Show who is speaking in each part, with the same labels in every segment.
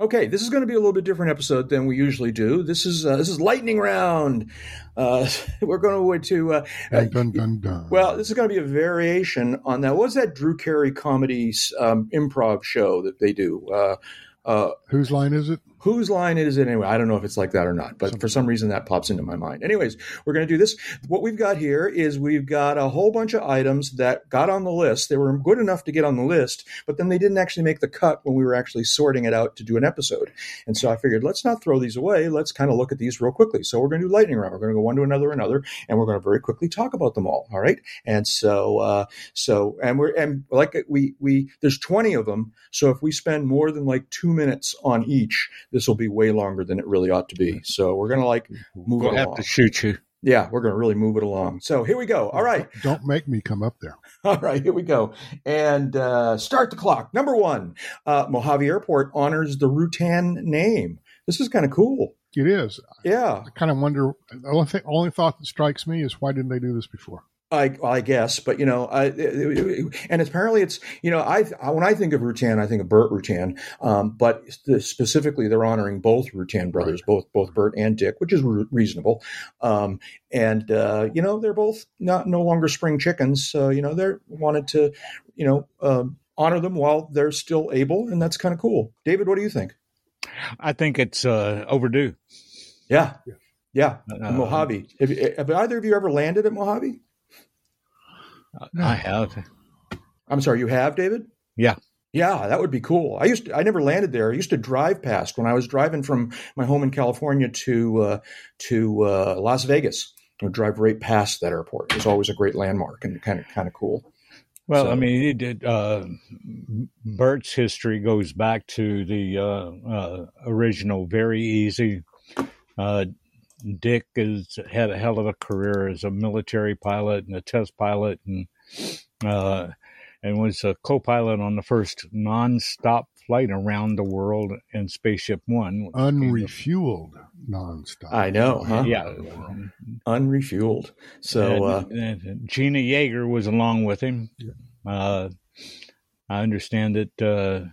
Speaker 1: Okay, this is going to be a little bit different episode than we usually do. This is uh, this is lightning round. Uh, we're going to uh,
Speaker 2: Dun, dun, dun, dun.
Speaker 1: well, this is going to be a variation on that. What's that Drew Carey comedy um, improv show that they do? Uh, uh,
Speaker 2: whose line is it?
Speaker 1: Whose line is it anyway? I don't know if it's like that or not, but for some reason that pops into my mind. Anyways, we're going to do this. What we've got here is we've got a whole bunch of items that got on the list. They were good enough to get on the list, but then they didn't actually make the cut when we were actually sorting it out to do an episode. And so I figured, let's not throw these away. Let's kind of look at these real quickly. So we're going to do lightning round. We're going to go one to another, another, and we're going to very quickly talk about them all. All right. And so, uh, so, and we're, and like we, we, there's 20 of them. So if we spend more than like two minutes on each, this will be way longer than it really ought to be. So we're going to like move
Speaker 3: We'll
Speaker 1: it
Speaker 3: have
Speaker 1: along.
Speaker 3: to shoot you.
Speaker 1: Yeah, we're going to really move it along. So here we go. All right.
Speaker 2: Don't make me come up there.
Speaker 1: All right, here we go. And uh, start the clock. Number one, uh, Mojave Airport honors the Rutan name. This is kind of cool.
Speaker 2: It is.
Speaker 1: Yeah,
Speaker 2: I kind of wonder. The only, thing, only thought that strikes me is why didn't they do this before?
Speaker 1: I, I guess, but you know, I, and apparently it's you know, I when I think of Rutan, I think of Burt Rutan, um, but specifically they're honoring both Rutan brothers, both both Burt and Dick, which is re- reasonable. Um, and uh, you know, they're both not no longer spring chickens, so you know, they're wanted to, you know, um, honor them while they're still able, and that's kind of cool. David, what do you think?
Speaker 3: I think it's uh, overdue.
Speaker 1: Yeah,
Speaker 2: Yeah.
Speaker 3: Uh,
Speaker 1: Mojave. Have, have either of you ever landed at Mojave?
Speaker 3: I have.
Speaker 1: I'm sorry, you have, David?
Speaker 3: Yeah.
Speaker 1: Yeah, that would be cool. I used to, I never landed there. I used to drive past when I was driving from my home in California to uh, to uh, Las Vegas. I would drive right past that airport. It was always a great landmark and kind of kind of cool.
Speaker 3: Well,
Speaker 1: So-
Speaker 3: I mean, it did. Uh, Burt's history goes back to the uh, uh, original VariEze. Dick has had a hell of a career as a military pilot and a test pilot, and uh, and was a co-pilot on the first non-stop flight around the world in Spaceship One. Unrefueled became the-
Speaker 2: Unrefueled nonstop.
Speaker 1: I know, huh?
Speaker 3: Yeah.
Speaker 1: Unrefueled. So uh,
Speaker 3: and, and Jeana Yeager was along with him. Uh, I understand that uh,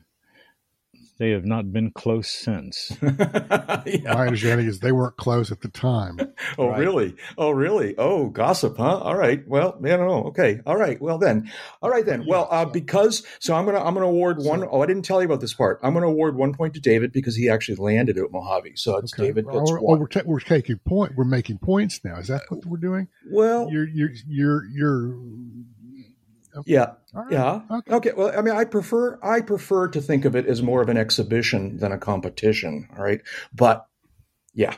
Speaker 3: they have not been close since.
Speaker 1: yeah.
Speaker 2: My understanding is they weren't close at the time.
Speaker 1: Oh,
Speaker 3: Right.
Speaker 1: really? Oh, really? Oh, gossip, huh? All right. Well, I don't know. Okay. All right. Well, then. All right then. Well, uh, because so I'm gonna I'm gonna award one oh I didn't tell you about this part. I'm gonna award one point to David because he actually landed at Mojave. So it's
Speaker 2: Okay.
Speaker 1: David.
Speaker 2: Oh,
Speaker 1: That's
Speaker 2: we're, oh,
Speaker 1: one.
Speaker 2: we're, ta- we're taking point. We're making points now. Is that what we're doing?
Speaker 1: Well,
Speaker 2: You're you're you're you're.
Speaker 1: Yeah,
Speaker 2: right.
Speaker 1: yeah.
Speaker 2: Okay.
Speaker 1: Okay. Well, I mean, I prefer I prefer to think of it as more of an exhibition than a competition. All right. But yeah,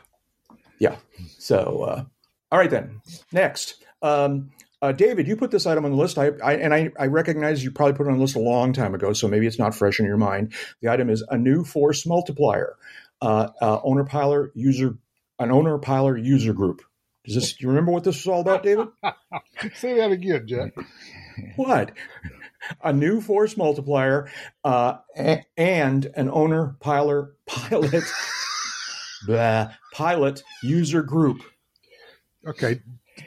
Speaker 1: yeah. So uh, all right then. Next. Um, uh, David, you put this item on the list. I, I and I, I recognize you probably put it on the list a long time ago, so maybe it's not fresh in your mind. The item is a new force multiplier, uh, uh, owner piler user, an owner piler user group. Does this? Do you remember what this was all about, David?
Speaker 2: Say that again, Jack.
Speaker 1: What? A new force multiplier uh, a- and an owner piler pilot blah, pilot user group.
Speaker 2: Okay.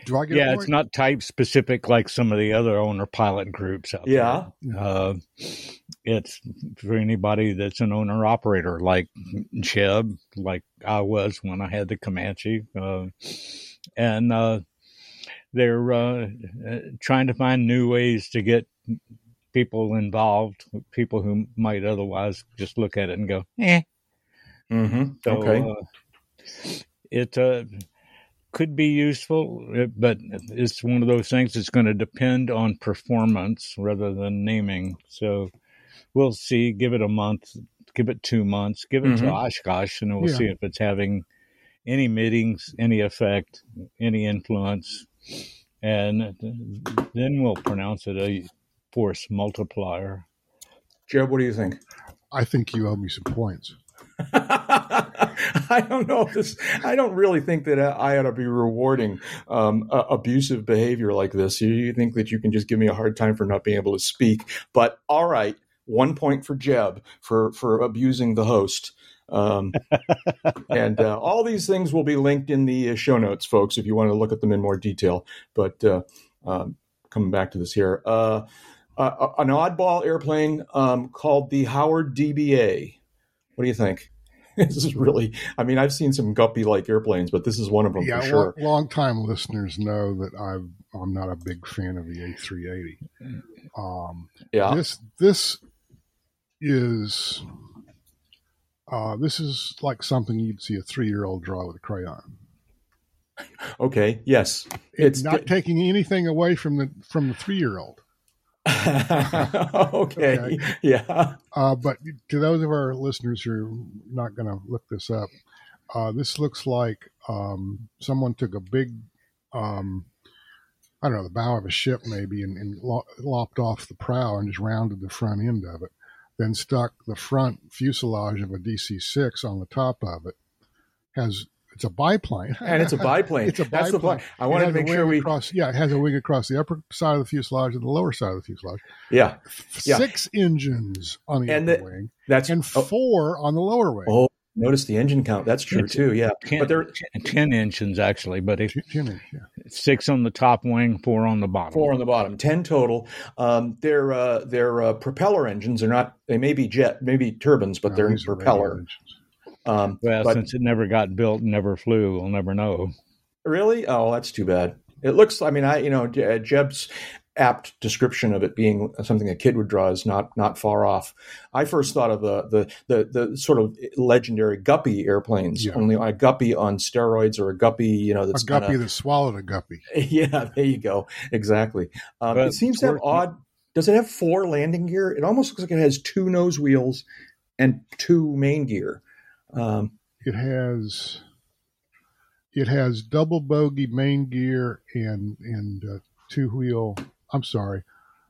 Speaker 2: Do I get
Speaker 3: yeah, it's not type specific like some of the other owner pilot groups out
Speaker 1: Yeah.
Speaker 3: there. Uh, it's for anybody that's an owner operator like Jeb, like I was when I had the Comanche. Uh, and uh, they're uh, trying to find new ways to get people involved, people who might otherwise just look at it and go, eh.
Speaker 1: Mm-hmm.
Speaker 3: So,
Speaker 1: okay.
Speaker 3: uh, it uh, could be useful, uh, but it's one of those things that's going to depend on performance rather than naming. So we'll see. Give it a month. Give it two months. Give it to
Speaker 1: Mhm.
Speaker 3: Oshkosh, and we'll
Speaker 2: Yeah.
Speaker 3: see if it's having any meetings, any effect, any influence, and then we'll pronounce it a force multiplier.
Speaker 1: Jeb, what do you think?
Speaker 2: I think you owe me some points.
Speaker 1: I don't know if this. I don't really think that I ought to be rewarding um, uh, abusive behavior like this. You, you think that you can just give me a hard time for not being able to speak? But all right, one point for Jeb for for abusing the host. Um, and uh, all these things will be linked in the uh, show notes, folks, if you want to look at them in more detail. But uh, um, coming back to this here, uh, uh, an oddball airplane um, called the Howard DBA. What do you think? This is really, I mean, I've seen some guppy like airplanes, but this is one of them
Speaker 2: yeah,
Speaker 1: for sure.
Speaker 2: long, long time listeners know that I've, I'm not a big fan of the A380. Um,
Speaker 1: yeah.
Speaker 2: This this is uh, this is like something you'd see a three year old draw with a crayon.
Speaker 1: Okay. Yes.
Speaker 2: It's not taking anything away from the from the three year old.
Speaker 1: okay.
Speaker 2: Okay.
Speaker 1: Yeah.
Speaker 2: Uh, but to those of our listeners who are not going to look this up, uh, this looks like um, someone took a big, um, I don't know, the bow of a ship maybe, and, and lo- lopped off the prow and just rounded the front end of it. Then stuck the front fuselage of a DC six on the top of it. Has it's a biplane,
Speaker 1: And it's a biplane.
Speaker 2: It's a
Speaker 1: That's the
Speaker 2: biplane.
Speaker 1: point. I wanted to make sure we.
Speaker 2: across. Yeah, it has a wing across the upper side of the fuselage and the lower side of the fuselage.
Speaker 1: Yeah. Yeah.
Speaker 2: Six engines on the
Speaker 1: And
Speaker 2: upper
Speaker 1: the-
Speaker 2: wing
Speaker 1: That's.
Speaker 2: and
Speaker 1: oh,
Speaker 2: four on the lower wing.
Speaker 1: oh, notice the engine count. That's true
Speaker 3: It's-
Speaker 1: too. Yeah.
Speaker 3: Ten,
Speaker 1: But there,
Speaker 3: ten- engines actually, but it,
Speaker 2: Ten- ten yeah.
Speaker 3: six on the top wing, four on the bottom.
Speaker 1: Four on the bottom, ten total. Um, their uh, their uh, propeller engines are not. They may be jet, maybe turbines, but
Speaker 2: No,
Speaker 1: they're
Speaker 2: these
Speaker 1: propeller. Um,
Speaker 3: Well,
Speaker 1: but
Speaker 3: since it never got built and never flew, we'll never know.
Speaker 1: really, oh, that's too bad. It looks. I mean, I you know Jeb's apt description of it being something a kid would draw is not not far off. I first thought of the the the, the sort of legendary Guppy airplanes,
Speaker 2: Yeah.
Speaker 1: only a Guppy on steroids or a Guppy, you know, that's
Speaker 2: A
Speaker 1: that's
Speaker 2: guppy
Speaker 1: kinda-
Speaker 2: that swallowed a guppy.
Speaker 1: Yeah, there you go. Exactly. Um, it seems to have odd. Does it have four landing gear? It almost looks like it has two nose wheels and two main gear. Um,
Speaker 2: It has it has double bogey main gear and and uh, two wheel. I'm sorry,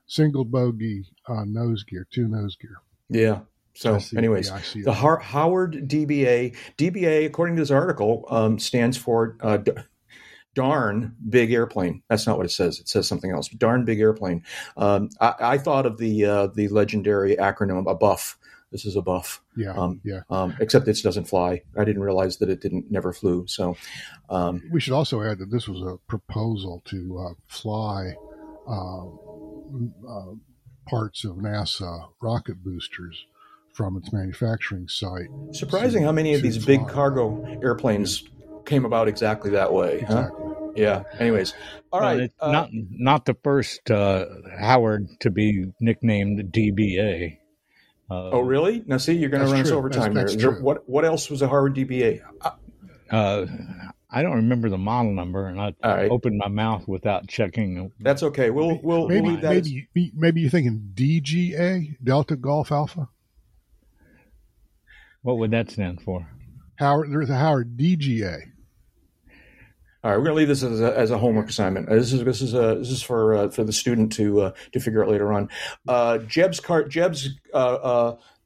Speaker 2: single bogey uh, nose gear, two nose gear.
Speaker 1: yeah. So,
Speaker 2: see-
Speaker 1: anyways,
Speaker 2: yeah,
Speaker 1: the. Har- Howard DBA. DBA, according to this article, um, stands for uh, d- darn big airplane. That's not what it says. It says something else. Darn big airplane. Um, I, I thought of the uh, the legendary acronym a buff. This is a buff.
Speaker 2: yeah,
Speaker 1: um,
Speaker 2: yeah.
Speaker 1: Um, except it doesn't fly. I didn't realize that it didn't never flew. So, um,
Speaker 2: We should also add that this was a proposal to uh, fly parts of NASA rocket boosters from its manufacturing site.
Speaker 1: surprising how many of
Speaker 2: to
Speaker 1: these big cargo airplanes came about exactly that way. Huh? Yeah. Anyways, all
Speaker 3: Well,
Speaker 1: right. uh,
Speaker 3: not not the first uh, Howard to be nicknamed DBA. Uh,
Speaker 1: oh, really? Now, see, you're going to
Speaker 2: That's
Speaker 1: run us
Speaker 2: true.
Speaker 1: over time
Speaker 2: that's
Speaker 1: here. Is there-
Speaker 2: true.
Speaker 1: What What else was a Howard DBA? Uh,
Speaker 3: Uh, I don't remember the model number, and I
Speaker 1: All right.
Speaker 3: opened my mouth without checking.
Speaker 1: That's okay. We'll we'll, we'll
Speaker 2: Maybe
Speaker 1: leave as-
Speaker 2: maybe maybe you're thinking DGA Delta Golf Alpha.
Speaker 3: What would that stand for?
Speaker 2: Howard, there's a Howard DGA.
Speaker 1: All right, we're going to leave this as a, as a homework assignment. Uh, This is this is a this is for uh, for the student to uh, to figure out later on. Uh, Jeb's cart Jeb's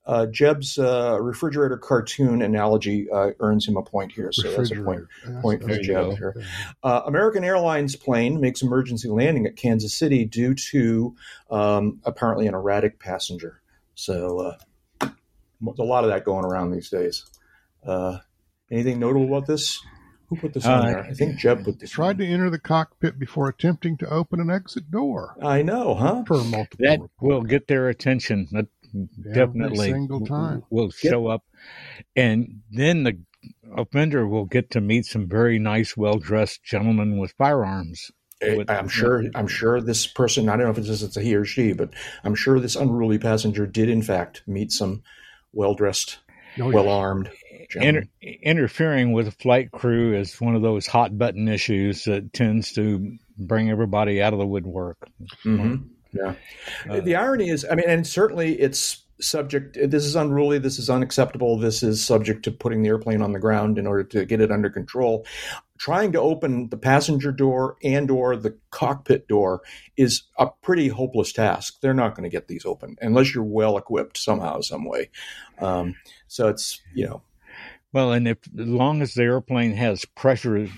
Speaker 1: uh, Jeb's uh, refrigerator cartoon analogy uh, earns him a point here. So that's a point for
Speaker 2: That's-
Speaker 3: There you
Speaker 1: Jeb
Speaker 3: go.
Speaker 1: here. Uh, American Airlines plane makes emergency landing at Kansas City due to um, apparently an erratic passenger. So uh, there's a lot of that going around these days. Uh, anything notable about this? Who put this on there? I think Jeb put this.
Speaker 2: Tried to enter the cockpit before attempting to open an exit door.
Speaker 1: I know, huh?
Speaker 2: Per multiple
Speaker 3: That
Speaker 2: reports.
Speaker 3: will get their attention. That definitely
Speaker 2: single time.
Speaker 3: will show up, and then the offender will get to meet some very nice, well dressed gentlemen with firearms.
Speaker 1: I- I'm sure. I'm sure this person. I don't know if it's it's a he or she, but I'm sure this unruly passenger did in fact meet some well dressed,
Speaker 2: Oh, yeah.
Speaker 1: well armed.
Speaker 3: Inter- interfering with a flight crew is one of those hot button issues that tends to bring everybody out of the woodwork.
Speaker 1: hmm Yeah.
Speaker 3: Uh,
Speaker 1: the irony is, I mean, and certainly it's subject. This is unruly. This is unacceptable. This is subject to putting the airplane on the ground in order to get it under control. Trying to open the passenger door and or the cockpit door is a pretty hopeless task. They're not going to get these open unless you're well equipped somehow, some way. Um, so it's you know,
Speaker 3: Well, and if as long as the airplane has pressure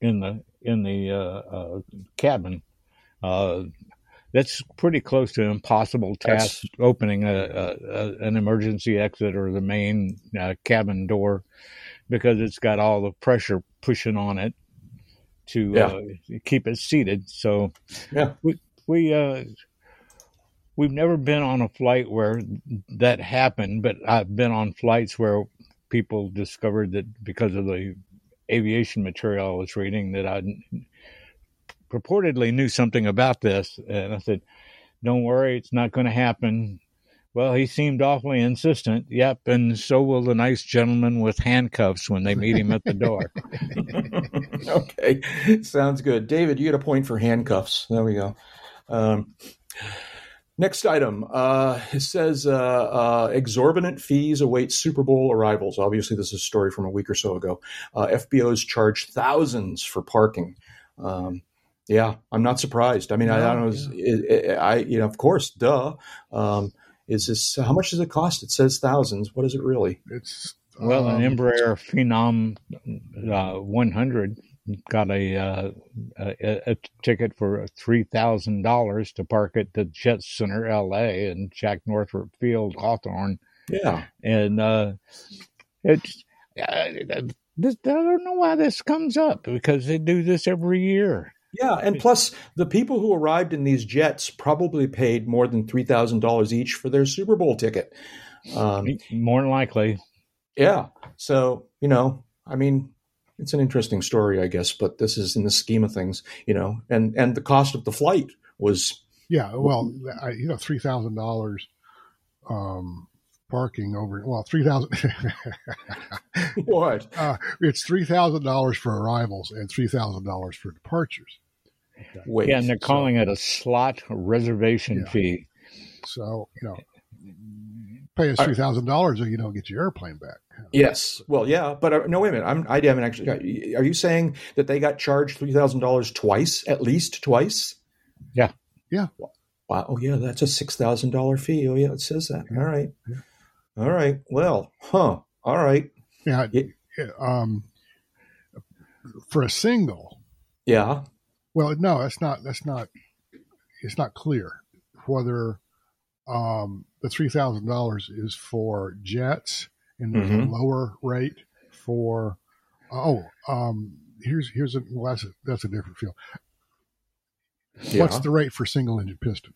Speaker 3: in the in the uh, uh, cabin, uh, that's pretty close to an impossible task. Opening a, a, a an emergency exit or the main uh, cabin door because it's got all the pressure pushing on it to
Speaker 1: Yeah.
Speaker 3: uh, keep it seated. So
Speaker 1: Yeah.
Speaker 3: we we uh, we've never been on a flight where that happened, but I've been on flights where people discovered that because of the aviation material I was reading that I purportedly knew something about this. And I said, don't worry, it's not going to happen. Well, he seemed awfully insistent. Yep, and so will the nice gentleman with handcuffs when they meet him at the door.
Speaker 1: okay, sounds good. David, you get a point for handcuffs. There we go. Um, next item. Uh, it says uh, uh, exorbitant fees await Super Bowl arrivals. Obviously, this is a story from a week or so ago. Uh, FBOs charge thousands for parking. Um, yeah, I'm not surprised. I mean, I, I, don't know. Yeah. It, it, I, you know, of course, duh. Um, is this how much does it cost? It says thousands. What is it really?
Speaker 2: It's
Speaker 3: well, um, an Embraer Phenom uh, 100 got a, uh, a, a ticket for three thousand dollars to park at the Jet Center, L.A. and Jack Northrop Field, Hawthorne.
Speaker 1: Yeah,
Speaker 3: and uh, it's. Uh, this, I don't know why this comes up because they do this every year.
Speaker 1: Yeah, and plus the people who arrived in these jets probably paid more than three thousand dollars each for their Super Bowl ticket.
Speaker 3: Um, more than likely.
Speaker 1: Yeah. So you know, I mean, it's an interesting story, I guess, but this is in the scheme of things, you know, and and the cost of the flight was.
Speaker 2: Yeah, well, I, you know, three thousand dollars. Um, parking over well three thousand
Speaker 1: what
Speaker 2: uh, it's three thousand dollars for arrivals and three thousand dollars for departures
Speaker 3: okay. Wait, yeah and they're calling so, it a slot reservation yeah. fee
Speaker 2: so you know pay us three thousand dollars or you don't get your airplane back
Speaker 1: yes well yeah but uh, no wait a minute I'm, i haven't actually are you saying that they got charged three thousand dollars twice at least twice
Speaker 3: yeah
Speaker 2: yeah
Speaker 1: Wow. Oh, yeah, that's a six thousand dollar fee. Oh, yeah, it says that. All right. Yeah. All right. Well, huh. All right.
Speaker 2: Yeah. It, um, for a single.
Speaker 1: Yeah.
Speaker 2: Well, no, that's not. That's not. It's not clear whether um, the three thousand dollars is for jets and there's mm-hmm. a lower rate for. Oh, um, here's here's a well, that's a, that's a different field. Yeah. What's the rate for single engine piston?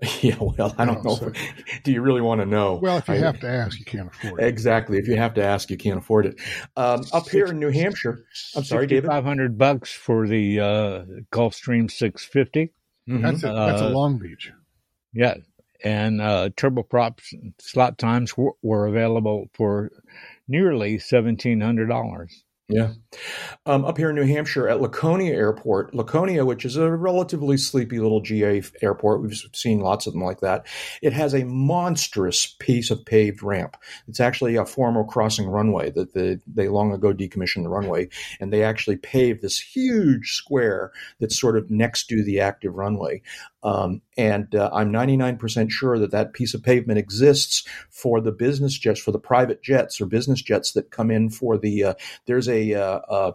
Speaker 1: Yeah, well, I don't know. So, do you really want to know?
Speaker 2: Well, if you I, have to ask, you can't afford it.
Speaker 1: Exactly. If you have to ask, you can't afford it. Um, up here in New Hampshire, I'm sorry, David.
Speaker 3: Five hundred bucks for the uh, Gulfstream 650.
Speaker 2: Mm-hmm. That's a, that's a uh, Long Beach.
Speaker 3: Yeah, and uh, turboprop slot times w- were available for nearly seventeen hundred dollars.
Speaker 1: Yeah. Um, up here in New Hampshire at Laconia Airport, Laconia, which is a relatively sleepy little GA airport, we've seen lots of them like that. It has a monstrous piece of paved ramp. It's actually a former crossing runway that the, they long ago decommissioned the runway, and they actually paved this huge square that's sort of next to the active runway. Um, and uh, I'm 99% sure that that piece of pavement exists for the business jets, for the private jets or business jets that come in for the. Uh, there's a uh, uh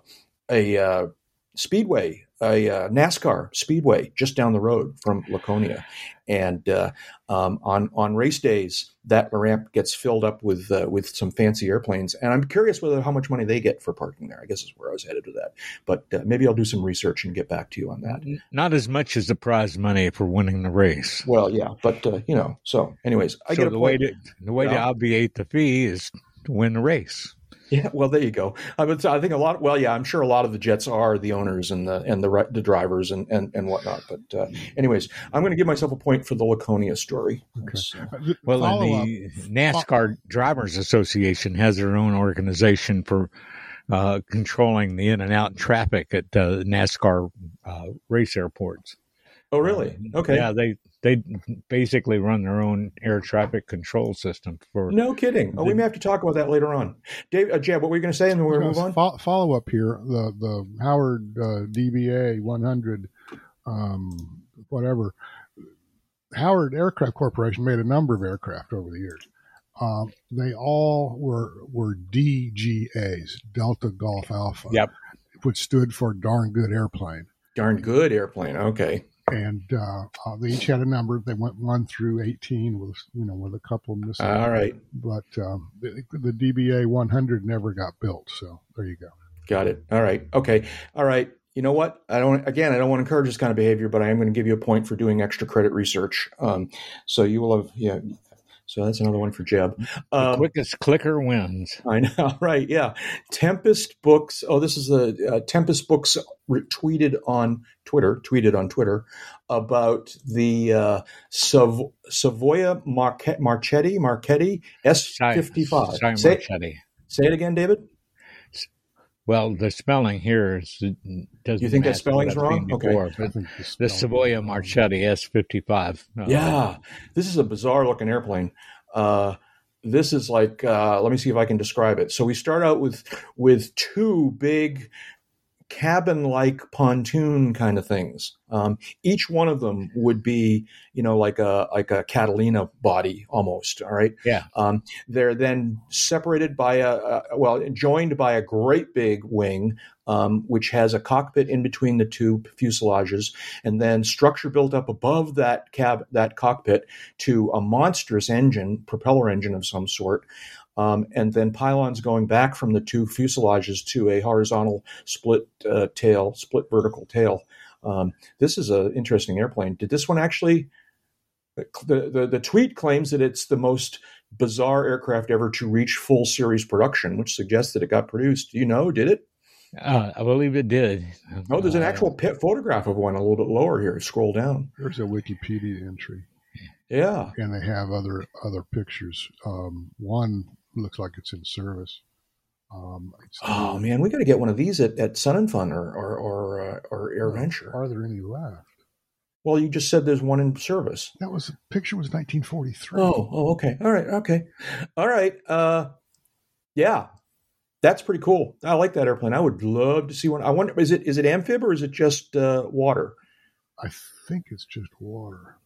Speaker 1: a uh, speedway a uh, NASCAR speedway just down the road from Laconia, and uh, um, on on race days that ramp gets filled up with uh, with some fancy airplanes. And I'm curious whether how much money they get for parking there. I guess is where I was headed with that. But uh, maybe I'll do some research and get back to you on that.
Speaker 3: Not as much as the prize money for winning the race.
Speaker 1: Well, yeah, but uh, you know. So, anyways, I
Speaker 3: so
Speaker 1: get
Speaker 3: the way to the way to obviate the fee is to win the race.
Speaker 1: Yeah, well, there you go. I, would, I think a lot. Well, yeah, I'm sure a lot of the Jets are the owners and the and the the drivers and and, and whatnot. But uh, anyways, I'm going to give myself a point for the Laconia story.
Speaker 3: Okay. Uh, well, the NASCAR Drivers Association has their own organization for uh, controlling the in and out traffic at uh, NASCAR uh, race airports.
Speaker 1: Oh, really? Okay.
Speaker 3: Yeah, they they basically run their own air traffic control system for.
Speaker 1: No kidding. Oh, we may have to talk about that later on. Dave, uh, Jeb, what were you going to say, and then we're going to move
Speaker 2: on. follow up here. The the Howard uh, DBA 100, um, whatever. Howard Aircraft Corporation made a number of aircraft over the years. Um, they all were were DGAs, Delta Golf Alpha.
Speaker 1: Yep.
Speaker 2: Which stood for darn good airplane.
Speaker 1: Darn good airplane. Okay
Speaker 2: and uh, uh, they each had a number. They went one through eighteen with you know with a couple missing.
Speaker 1: All right,
Speaker 2: but um, the, the, DBA 100 never got built. So there you go.
Speaker 1: Got it. All right. Okay. All right. You know what? I don't. Again, I don't want to encourage this kind of behavior, but I am going to give you a point for doing extra credit research. Um, so you will have yeah. So that's another one for Jeb.
Speaker 3: The
Speaker 1: Um,
Speaker 3: quickest clicker wins.
Speaker 1: I know, right? Yeah. Tempest Books. Oh, this is a, uh Tempest Books retweeted on Twitter. Tweeted on Twitter about the uh, Sav- Savoia Marchetti Marchetti S fifty five.
Speaker 3: Sorry,
Speaker 1: Say,
Speaker 3: Marchetti.
Speaker 1: say it again, David.
Speaker 3: Well, the spelling here is, doesn't
Speaker 1: You think that spelling's wrong?
Speaker 3: seen
Speaker 1: Okay.
Speaker 3: before,
Speaker 2: I
Speaker 3: but
Speaker 2: think
Speaker 3: the
Speaker 2: spelling-
Speaker 3: Savoia Marchetti S55. Uh,
Speaker 1: Yeah, this is a bizarre looking airplane. Uh, this is like uh, let me see if I can describe it. So we start out with with two big cabin like pontoon kind of things. Um, each one of them would be you know like a like a Catalina body almost. All right.
Speaker 3: Yeah.
Speaker 1: Um, they're then separated by a, a well joined by a great big wing. Um, which has a cockpit in between the two fuselages, and then structure built up above that cab that cockpit to a monstrous engine, propeller engine of some sort, um, and then pylons going back from the two fuselages to a horizontal split uh, tail, split vertical tail. Um, this is an interesting airplane. Did this one actually? The, the the tweet claims that it's the most bizarre aircraft ever to reach full series production, which suggests that it got produced. Do you know? Did it?
Speaker 3: Uh, I believe it did.
Speaker 1: Oh, there's an
Speaker 3: Uh,
Speaker 1: actual pit photograph of one a little bit lower here. Scroll down.
Speaker 2: There's a Wikipedia entry,
Speaker 1: Yeah.
Speaker 2: and they have other other pictures. Um, one looks like it's in service. Um,
Speaker 1: Oh man, we got to get one of these at, at Sun and Fun or or or, uh, or Air Venture.
Speaker 2: Are there any left?
Speaker 1: Well, you just said there's one in service.
Speaker 2: That was picture was 1943.
Speaker 1: Oh, oh, okay. All right, okay, all right. Uh, yeah, that's pretty cool. I like that airplane. I would love to see one. I wonder, is it is it amphib or is it just uh, water?
Speaker 2: I think it's just water.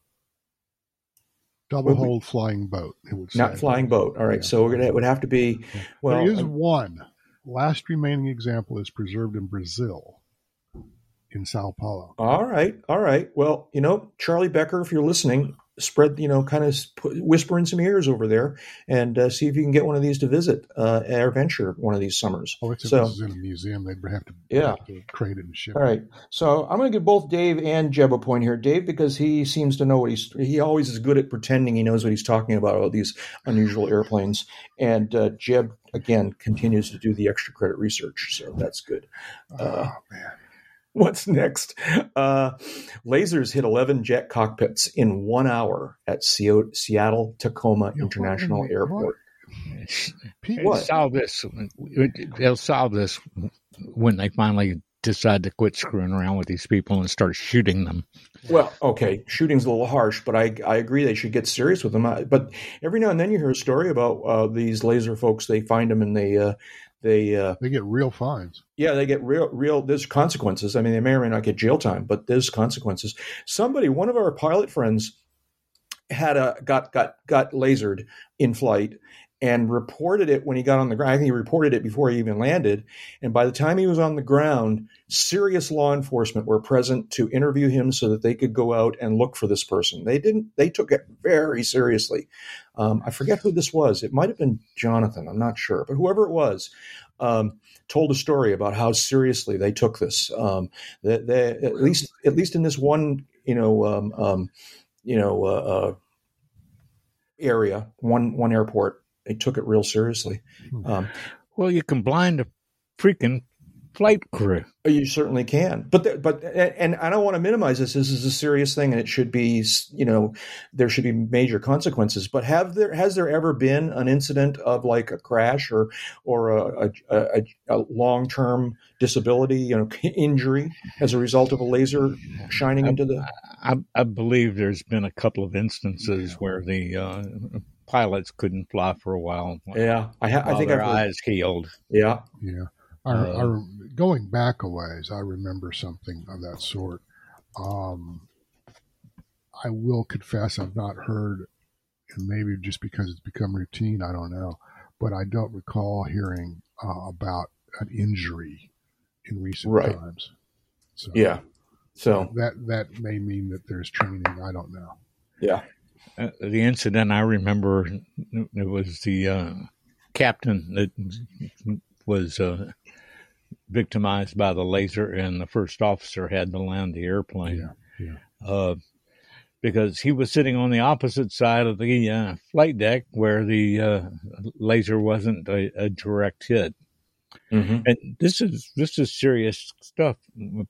Speaker 2: Double
Speaker 1: Well, we-
Speaker 2: hold flying boat. It would
Speaker 1: Not
Speaker 2: say.
Speaker 1: flying boat. All right,
Speaker 2: Yeah.
Speaker 1: so we're gonna it would have to be. Well,
Speaker 2: there is
Speaker 1: uh,
Speaker 2: one. Last remaining example is preserved in Brazil, in Sao Paulo.
Speaker 1: All right, all right. Well, you know, Charlie Becker, if you're listening, spread, you know, kind of put, whisper in some ears over there and uh, see if you can get one of these to visit uh, Air Venture one of these summers.
Speaker 2: Oh, it's if
Speaker 1: So-
Speaker 2: this is in a museum. They'd have to,
Speaker 1: Yeah.
Speaker 2: have to crate it and ship
Speaker 1: All right, so I'm going to give both Dave and Jeb a point here. Dave because he seems to know what he's he always is good at pretending he knows what he's talking about all these unusual airplanes, and uh, Jeb again continues to do the extra credit research, so that's good. Uh,
Speaker 2: oh man,
Speaker 1: What's next? Uh, lasers hit 11 jet cockpits in one hour at Se- Seattle Tacoma
Speaker 2: Yeah, what
Speaker 1: International Airport. What?
Speaker 3: solve this. They'll solve this when they finally decide to quit screwing around with these people and start shooting them.
Speaker 1: Well, okay, shooting's a little harsh, but I, I agree they should get serious with them. Uh, But every now and then you hear a story about uh, these laser folks. They find them and they uh, they uh,
Speaker 2: they get real fines.
Speaker 1: yeah they get real real. There's consequences. I mean, they may or may not get jail time, but there's consequences. Somebody, one of our pilot friends, had a got got got lasered in flight and reported it when he got on the ground. I think he reported it before he even landed. And by the time he was on the ground, serious law enforcement were present to interview him so that they could go out and look for this person. They didn't. They took it very seriously. Um, I forget who this was. It might have been Jonathan. I'm not sure, but whoever it was. Um, told a story about how seriously they took this. Um, they, they, at least, at least in this one, you know, um, um, you know, uh, uh, area, one one airport, they took it real seriously. Um,
Speaker 3: Well, you can blind a freaking flight crew.
Speaker 1: you certainly can, but there, but and I don't want to minimize this. This is a serious thing, and it should be, you know, there should be major consequences. But have there has there ever been an incident of like a crash or or a, a, a, a long term disability, you know, injury as a result of a laser shining into the?
Speaker 3: I, I believe there's been a couple of instances where the uh, pilots couldn't fly for a while.
Speaker 1: Yeah, I, ha- I think
Speaker 3: their
Speaker 1: I've heard,
Speaker 3: eyes healed.
Speaker 1: yeah.
Speaker 2: Yeah. I,
Speaker 3: Uh,
Speaker 2: I going back a ways, I remember something of that sort. Um, I will confess I've not heard, and maybe just because it's become routine, I don't know, but I don't recall hearing uh, about an injury in recent
Speaker 1: Right.
Speaker 2: times. So
Speaker 1: Yeah. So
Speaker 2: that that may mean that there's training. I don't know.
Speaker 1: yeah.
Speaker 3: Uh, the incident I remember, it was the uh, captain that was uh, victimized by the laser, and the first officer had to land the airplane.
Speaker 2: Yeah,
Speaker 3: Uh, because he was sitting on the opposite side of the uh, flight deck where the uh, laser wasn't a, a direct hit. Mm-hmm. And this is this is serious stuff,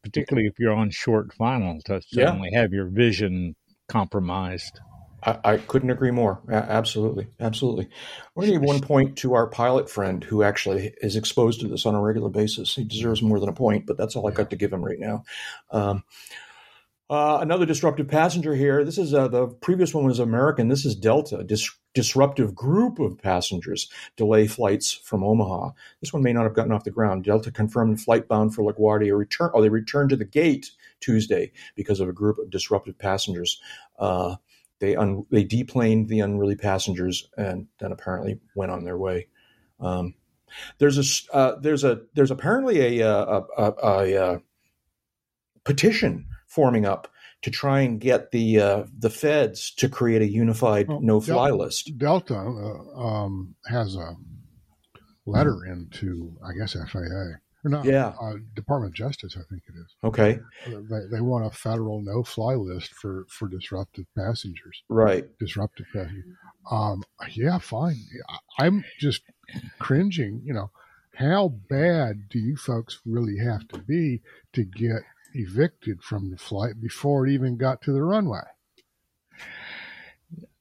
Speaker 3: particularly if you're on short final to suddenly yeah. have your vision compromised.
Speaker 1: I, I couldn't agree more. A- absolutely, absolutely. We're going to give one point to our pilot friend who actually is exposed to this on a regular basis. He deserves more than a point, but that's all I got to give him right now. Um, uh, another disruptive passenger here. This is uh, the previous one was American. This is Delta. Dis- disruptive group of passengers delay flights from Omaha. This one may not have gotten off the ground. Delta confirmed flight bound for LaGuardia return. Oh, they returned to the gate Tuesday because of a group of disruptive passengers. Uh, they un- they deplaned the unruly passengers and then apparently went on their way. Um, there's a uh, there's a there's apparently a, uh, a, a, a, a petition forming up to try and get the uh, the feds to create a unified well, no fly
Speaker 2: Delta,
Speaker 1: list.
Speaker 2: Delta uh, um, has a letter into I guess FAA or not?
Speaker 1: Yeah,
Speaker 2: uh, Department of Justice, I think it is.
Speaker 1: Okay.
Speaker 2: They, they want a federal no fly list for for disruptive passengers.
Speaker 1: Right.
Speaker 2: Disruptive passengers. Um, yeah, fine. I'm just cringing. You know, how bad do you folks really have to be to get evicted from the flight before it even got to the runway.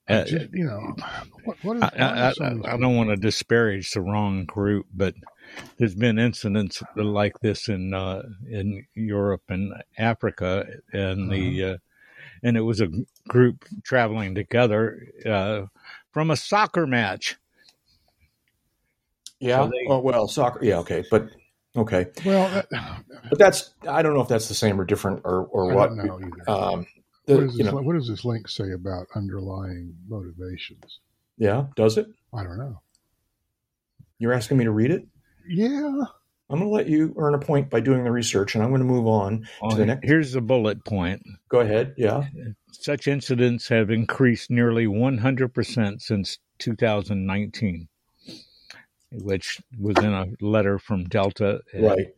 Speaker 2: Uh, just, you know, what, what is,
Speaker 3: I, I, I, don't want to disparage the wrong group, but there's been incidents like this in uh, in Europe and Africa, and uh-huh. the uh, and it was a group traveling together uh, from a soccer match.
Speaker 1: Yeah. So they, oh well, soccer. Yeah. Okay, but Okay.
Speaker 2: Well, that,
Speaker 1: but that's I don't know if that's the same or different or or
Speaker 2: I
Speaker 1: what.
Speaker 2: Um, the, what, this, what does this link say about underlying motivations?
Speaker 1: Yeah, does it?
Speaker 2: I don't know.
Speaker 1: You're asking me to read it?
Speaker 2: Yeah.
Speaker 1: I'm going to let you earn a point by doing the research, and I'm going to move on to the next.
Speaker 3: Here's a bullet point.
Speaker 1: Go ahead. Yeah.
Speaker 3: Such incidents have increased nearly 100% since 2019 which was in a letter from Delta.
Speaker 1: Right.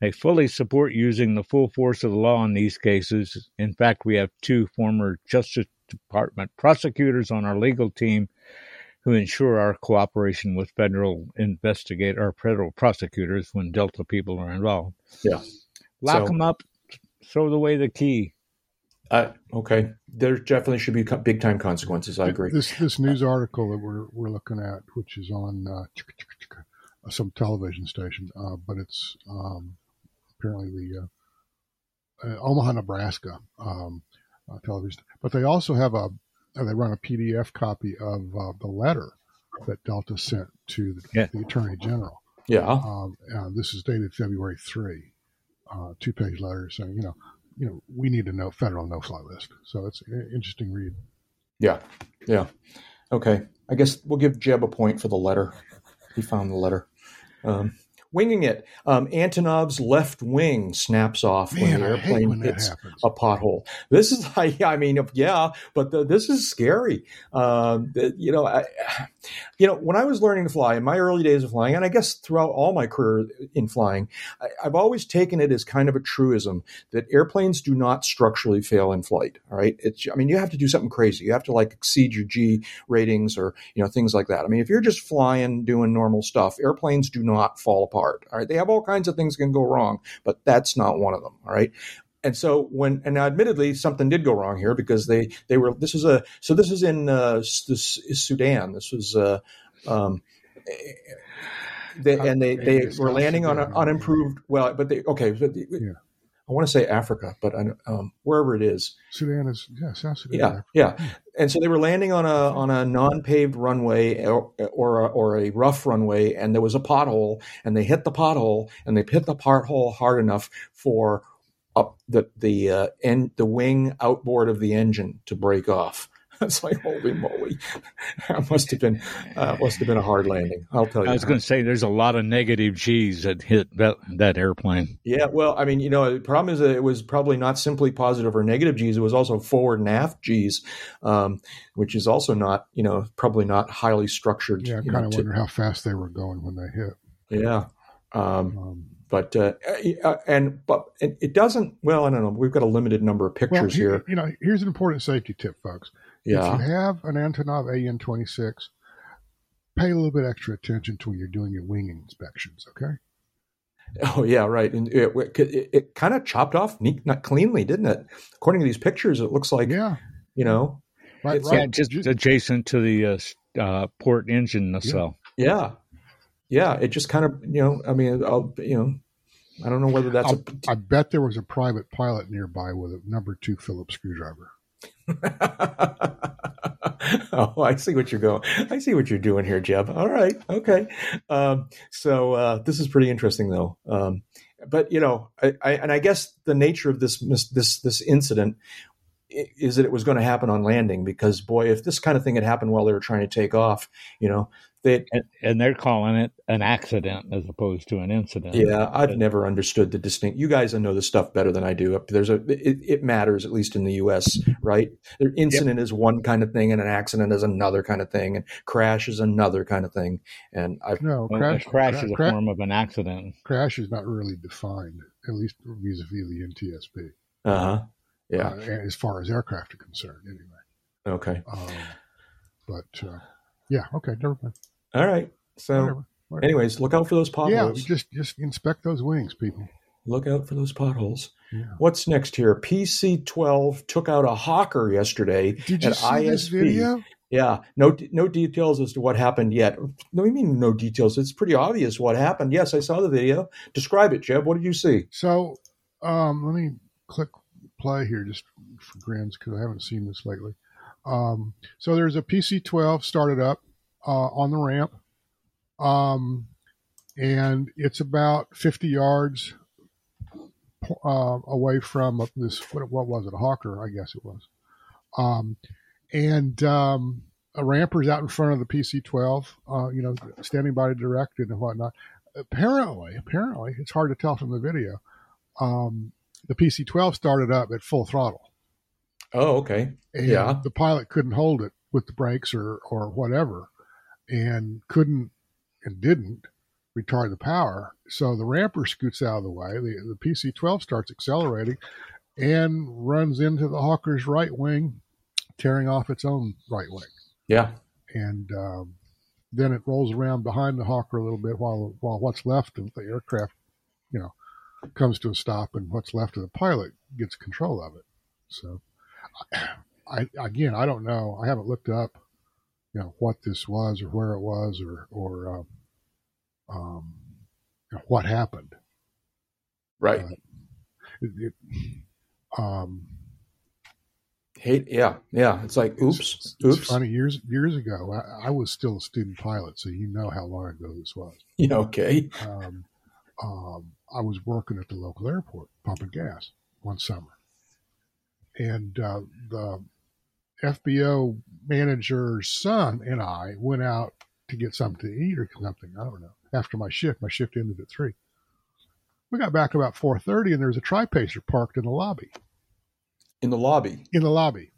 Speaker 3: They fully support using the full force of the law in these cases. In fact, we have two former Justice Department prosecutors on our legal team who ensure our cooperation with federal investigate or federal prosecutors when Delta people are involved.
Speaker 1: Yeah.
Speaker 3: Lock so, them up, throw away the key.
Speaker 1: Uh, okay, there definitely should be big time consequences. I agree.
Speaker 2: This this news article that we're we're looking at, which is on uh, some television station, uh, but it's um, apparently the uh, uh, Omaha, Nebraska um, uh, television. But they also have a they run a PDF copy of the letter that Delta sent to the, yeah. the Attorney General.
Speaker 1: Yeah.
Speaker 2: Um, this is dated February three, two page letter saying you know you know, we need to know federal no-fly list. So it's an interesting read.
Speaker 1: Yeah, yeah. Okay, I guess we'll give Jeb a point for the letter. He found the letter. Um, winging it. Um, Antonov's left wing snaps off Man, when the airplane when hits a pothole. This is like, I mean, yeah, but the, this is scary. Uh, you know, I, you know, when I was learning to fly in my early days of flying, and I guess throughout all my career in flying, I, have always taken it as kind of a truism that airplanes do not structurally fail in flight. All right, it's, I mean, you have to do something crazy. You have to like exceed your G ratings or you know things like that. I mean, if you're just flying, doing normal stuff, airplanes do not fall apart. All right, they have all kinds of things can go wrong, but that's not one of them. All right, and so when and now admittedly something did go wrong here because they they were this was a so this is in uh, this is Sudan this was uh, um, they, and they they were landing on a unimproved well but they okay but they, yeah. I want to say Africa, but um, wherever it is,
Speaker 2: Sudan is yeah, South Sudan.
Speaker 1: Yeah, yeah, and so they were landing on a on a non paved runway or or a, or a rough runway, and there was a pothole, and they hit the pothole, and they hit the pothole hard enough for up the the uh, end the wing outboard of the engine to break off. It's like holy moly! that must have been uh, must have been a hard landing. I'll tell you.
Speaker 3: I was going to say there's a lot of negative G's that hit that, that airplane.
Speaker 1: Yeah, well, I mean, you know, the problem is that it was probably not simply positive or negative G's. It was also forward and aft G's, um, which is also not, you know, probably not highly structured.
Speaker 2: Yeah, I kind of wonder how fast they were going when they hit.
Speaker 1: Yeah, Um, um, but uh, uh, and but it doesn't. Well, I don't know. We've got a limited number of pictures
Speaker 2: well,
Speaker 1: here.
Speaker 2: You know, here's an important safety tip, folks.
Speaker 1: Yeah.
Speaker 2: If you have an Antonov AN-26, pay a little bit extra attention to when you're doing your wing inspections. Okay.
Speaker 1: Oh yeah, right. And it, it, it kind of chopped off neat, not cleanly, didn't it? According to these pictures, it looks like
Speaker 2: yeah.
Speaker 1: You know,
Speaker 3: right, right. Yeah, just adjacent to the uh, uh, port engine nacelle.
Speaker 1: Yeah. yeah, It just kind of you know. I mean, I'll, you know, I don't know whether that's.
Speaker 2: I'll, a, I bet there was a private pilot nearby with a number two Phillips screwdriver.
Speaker 1: oh, I see what you're going. I see what you're doing here, Jeb. All right, okay. Um, so uh, this is pretty interesting, though. Um, but you know, I, I, and I guess the nature of this this this incident is that it was going to happen on landing because boy, if this kind of thing had happened while they were trying to take off, you know, they
Speaker 3: and, and they're calling it an accident as opposed to an incident.
Speaker 1: Yeah, I've but, never understood the distinct. You guys know the stuff better than I do. There's a it, it matters at least in the U.S. Right? Their incident yep. is one kind of thing, and an accident is another kind of thing, and crash is another kind of thing. And I've
Speaker 2: no
Speaker 3: well, crash, crash cra- is a cra- form of an accident.
Speaker 2: Crash is not really defined, at least vis-a-vis the NTSB.
Speaker 1: Uh huh. Yeah. Uh,
Speaker 2: as far as aircraft are concerned, anyway.
Speaker 1: Okay.
Speaker 2: Um, but uh, yeah, okay, never mind.
Speaker 1: All right. So, whatever, whatever. anyways, look out for those potholes.
Speaker 2: Yeah, just just inspect those wings, people.
Speaker 1: Look out for those potholes.
Speaker 2: Yeah.
Speaker 1: What's next here? PC twelve took out a Hawker yesterday
Speaker 2: Did you
Speaker 1: at
Speaker 2: see
Speaker 1: ISP.
Speaker 2: This video?
Speaker 1: Yeah, no, no details as to what happened yet. No, I mean no details. It's pretty obvious what happened. Yes, I saw the video. Describe it, Jeb. What did you see?
Speaker 2: So, um, let me click play here just for grins because I haven't seen this lately. Um, so there's a PC-12 started up uh, on the ramp, um, and it's about 50 yards uh, away from this. What, what, was it? A Hawker, I guess it was. Um, and um, a ramper's out in front of the PC-12, uh, you know, standing by to direct and whatnot. Apparently, apparently, it's hard to tell from the video. Um, the PC-12 started up at full throttle.
Speaker 1: Oh, okay.
Speaker 2: And
Speaker 1: yeah.
Speaker 2: The pilot couldn't hold it with the brakes or or whatever, and couldn't and didn't retard the power. So the ramper scoots out of the way. The, the PC-12 starts accelerating and runs into the Hawker's right wing, tearing off its own right wing.
Speaker 1: Yeah.
Speaker 2: And um, then it rolls around behind the Hawker a little bit while while what's left of the aircraft, comes to a stop and what's left of the pilot gets control of it. So, I, again, I don't know. I haven't looked up, you know, what this was or where it was or or um, um, what happened.
Speaker 1: Right.
Speaker 2: Uh, it, it, um,
Speaker 1: Hate, yeah, yeah. It's like, oops,
Speaker 2: it's,
Speaker 1: oops.
Speaker 2: It's funny. Years years ago, I, I, was still a student pilot, so you know how long ago this was.
Speaker 1: Yeah. Okay.
Speaker 2: Um, um, I was working at the local airport pumping gas one summer, and uh, the FBO manager's son and I went out to get something to eat or something. I don't know. After my shift, my shift ended at three. We got back about four thirty, and there was a tri-pacer parked in the lobby.
Speaker 1: In the lobby.
Speaker 2: In the lobby.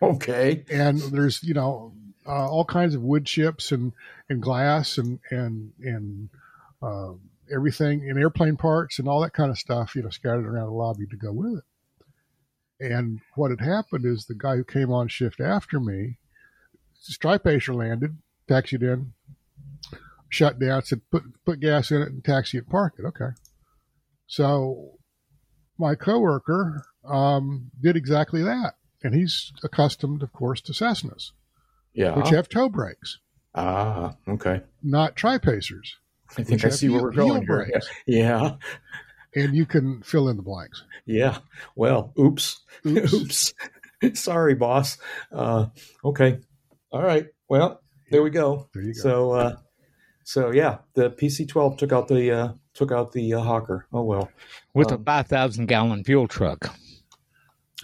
Speaker 1: Okay.
Speaker 2: And there's you know uh, all kinds of wood chips and and glass and and and uh, everything in airplane parts and all that kind of stuff, you know, scattered around the lobby to go with it. And what had happened is the guy who came on shift after me, Stripacer landed, taxied in, shut down, said put put gas in it and taxi it, park it. Okay. So my coworker um, did exactly that, and he's accustomed, of course, to Cessnas,
Speaker 1: yeah,
Speaker 2: which have toe brakes.
Speaker 1: Ah, okay.
Speaker 2: Not tripacers.
Speaker 1: I think I see where we're going here. Yeah.
Speaker 2: And you can fill in the blanks.
Speaker 1: Yeah. Well, oops. Oops. oops. Sorry, boss. Uh, okay. All right. Well, there we go.
Speaker 2: There you go.
Speaker 1: So, uh, so yeah, the PC-12 took out the uh, took out the uh, Hawker. Oh well,
Speaker 3: with um, a five thousand gallon fuel truck.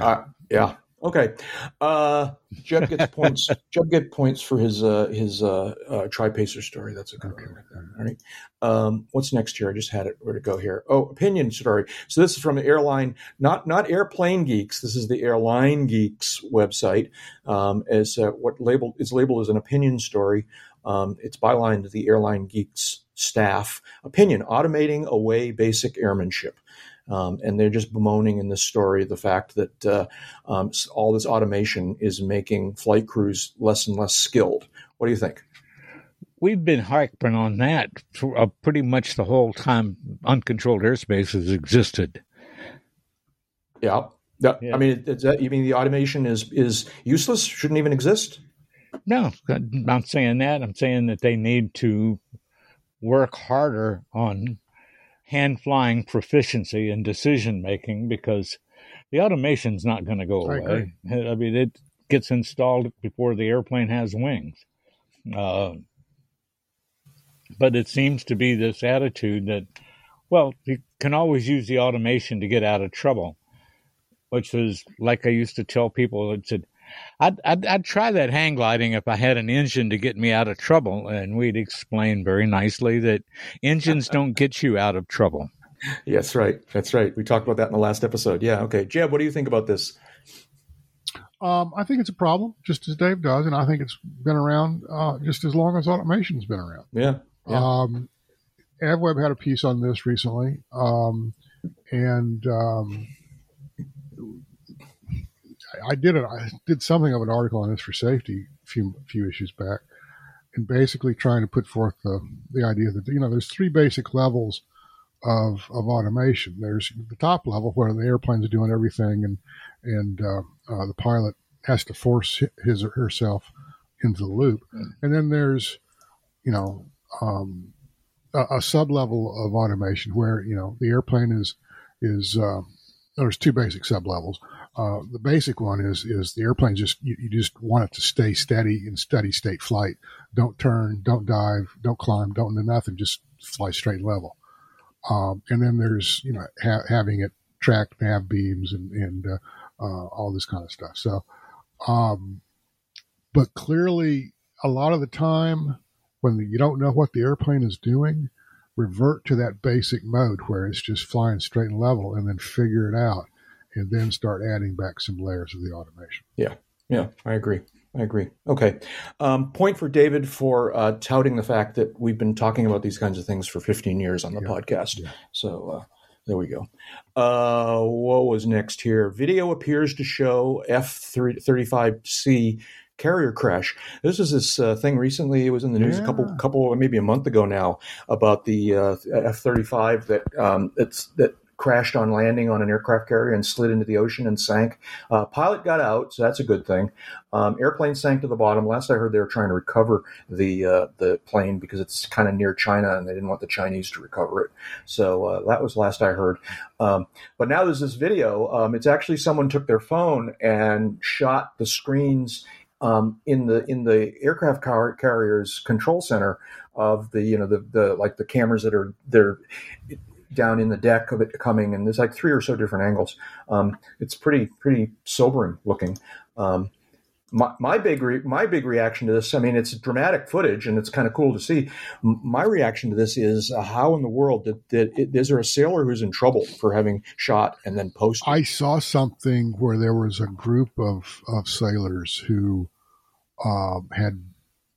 Speaker 1: Uh, yeah, Okay, uh, Jeb gets points. Jeb gets points for his uh, his uh, uh, tri-pacer story. That's a good okay. one right there. All right. Um, what's next here? I just had it. Where to go here? Oh, opinion story. So this is from the airline, not not airplane geeks. This is the airline geeks website. Um, as uh, what labeled is labeled as an opinion story. Um, it's bylined the airline geeks staff opinion, automating away basic airmanship. Um, and they're just bemoaning in this story the fact that uh, um, all this automation is making flight crews less and less skilled. What do you think?
Speaker 3: We've been harping on that for, uh, pretty much the whole time uncontrolled airspace has existed.
Speaker 1: Yeah. yeah. I mean, that, you mean the automation is is useless? Shouldn't even exist?
Speaker 3: No, I'm not saying that. I'm saying that they need to work harder on hand flying proficiency and decision making because the automation's not going to go away. I, I, mean, it gets installed before the airplane has wings. Uh, but it seems to be this attitude that, well, you can always use the automation to get out of trouble, which is like I used to tell people. It said, I'd, I'd, I'd, try that hang gliding if I had an engine to get me out of trouble. And we'd explain very nicely that engines don't get you out of trouble.
Speaker 1: Yes, right. That's right. We talked about that in the last episode. Yeah. Okay. Jeb, what do you think about this?
Speaker 2: Um, I think it's a problem, just as Dave does, and I think it's been around uh, just as long as automation's been around.
Speaker 1: Yeah. yeah.
Speaker 2: Um, AvWeb had a piece on this recently, um, and um, I did it. I did something of an article on this for safety a few few issues back, and basically trying to put forth the the idea that you know there's three basic levels of of automation. There's the top level where the airplane's doing everything, and and uh, uh, the pilot has to force his or herself into the loop, mm. and then there's you know um, a, a sub level of automation where you know the airplane is is uh, there's two basic sub levels. Uh, the basic one is is the airplane just you, you, just want it to stay steady in steady state flight. Don't turn, don't dive, don't climb, don't do nothing. Just fly straight level. Um, and then there's you know ha- having it track nav beams and and uh, uh, all this kind of stuff. So, um, but clearly, a lot of the time when you don't know what the airplane is doing, revert to that basic mode where it's just flying straight and level, and then figure it out and then start adding back some layers of the automation.
Speaker 1: Yeah, yeah, I agree. I agree. Okay. Um, point for David for uh, touting the fact that we've been talking about these kinds of things for 15 years on the yeah. podcast. Yeah. So uh, there we go. Uh, what was next here? Video appears to show F 35C carrier crash. This is this uh, thing recently. It was in the news yeah. a couple, couple, maybe a month ago now about the uh, F thirty five that um, it's that crashed on landing on an aircraft carrier and slid into the ocean and sank. Uh, pilot got out, so that's a good thing. Um, airplane sank to the bottom. Last I heard, they were trying to recover the uh, the plane because it's kind of near China and they didn't want the Chinese to recover it. So uh, that was last I heard. Um, but now there's this video. Um, it's actually someone took their phone and shot the screens um, in the in the aircraft car- carrier's control center of the you know the the like the cameras that are they're down in the deck of it coming, and there's like three or so different angles. Um, it's pretty pretty sobering looking. Um, my, my big re- my big reaction to this, I mean, it's dramatic footage and it's kind of cool to see. my reaction to this is, uh, how in the world did, did it, is there a sailor who's in trouble for having shot and then posted?
Speaker 2: I saw something where there was a group of of sailors who um, had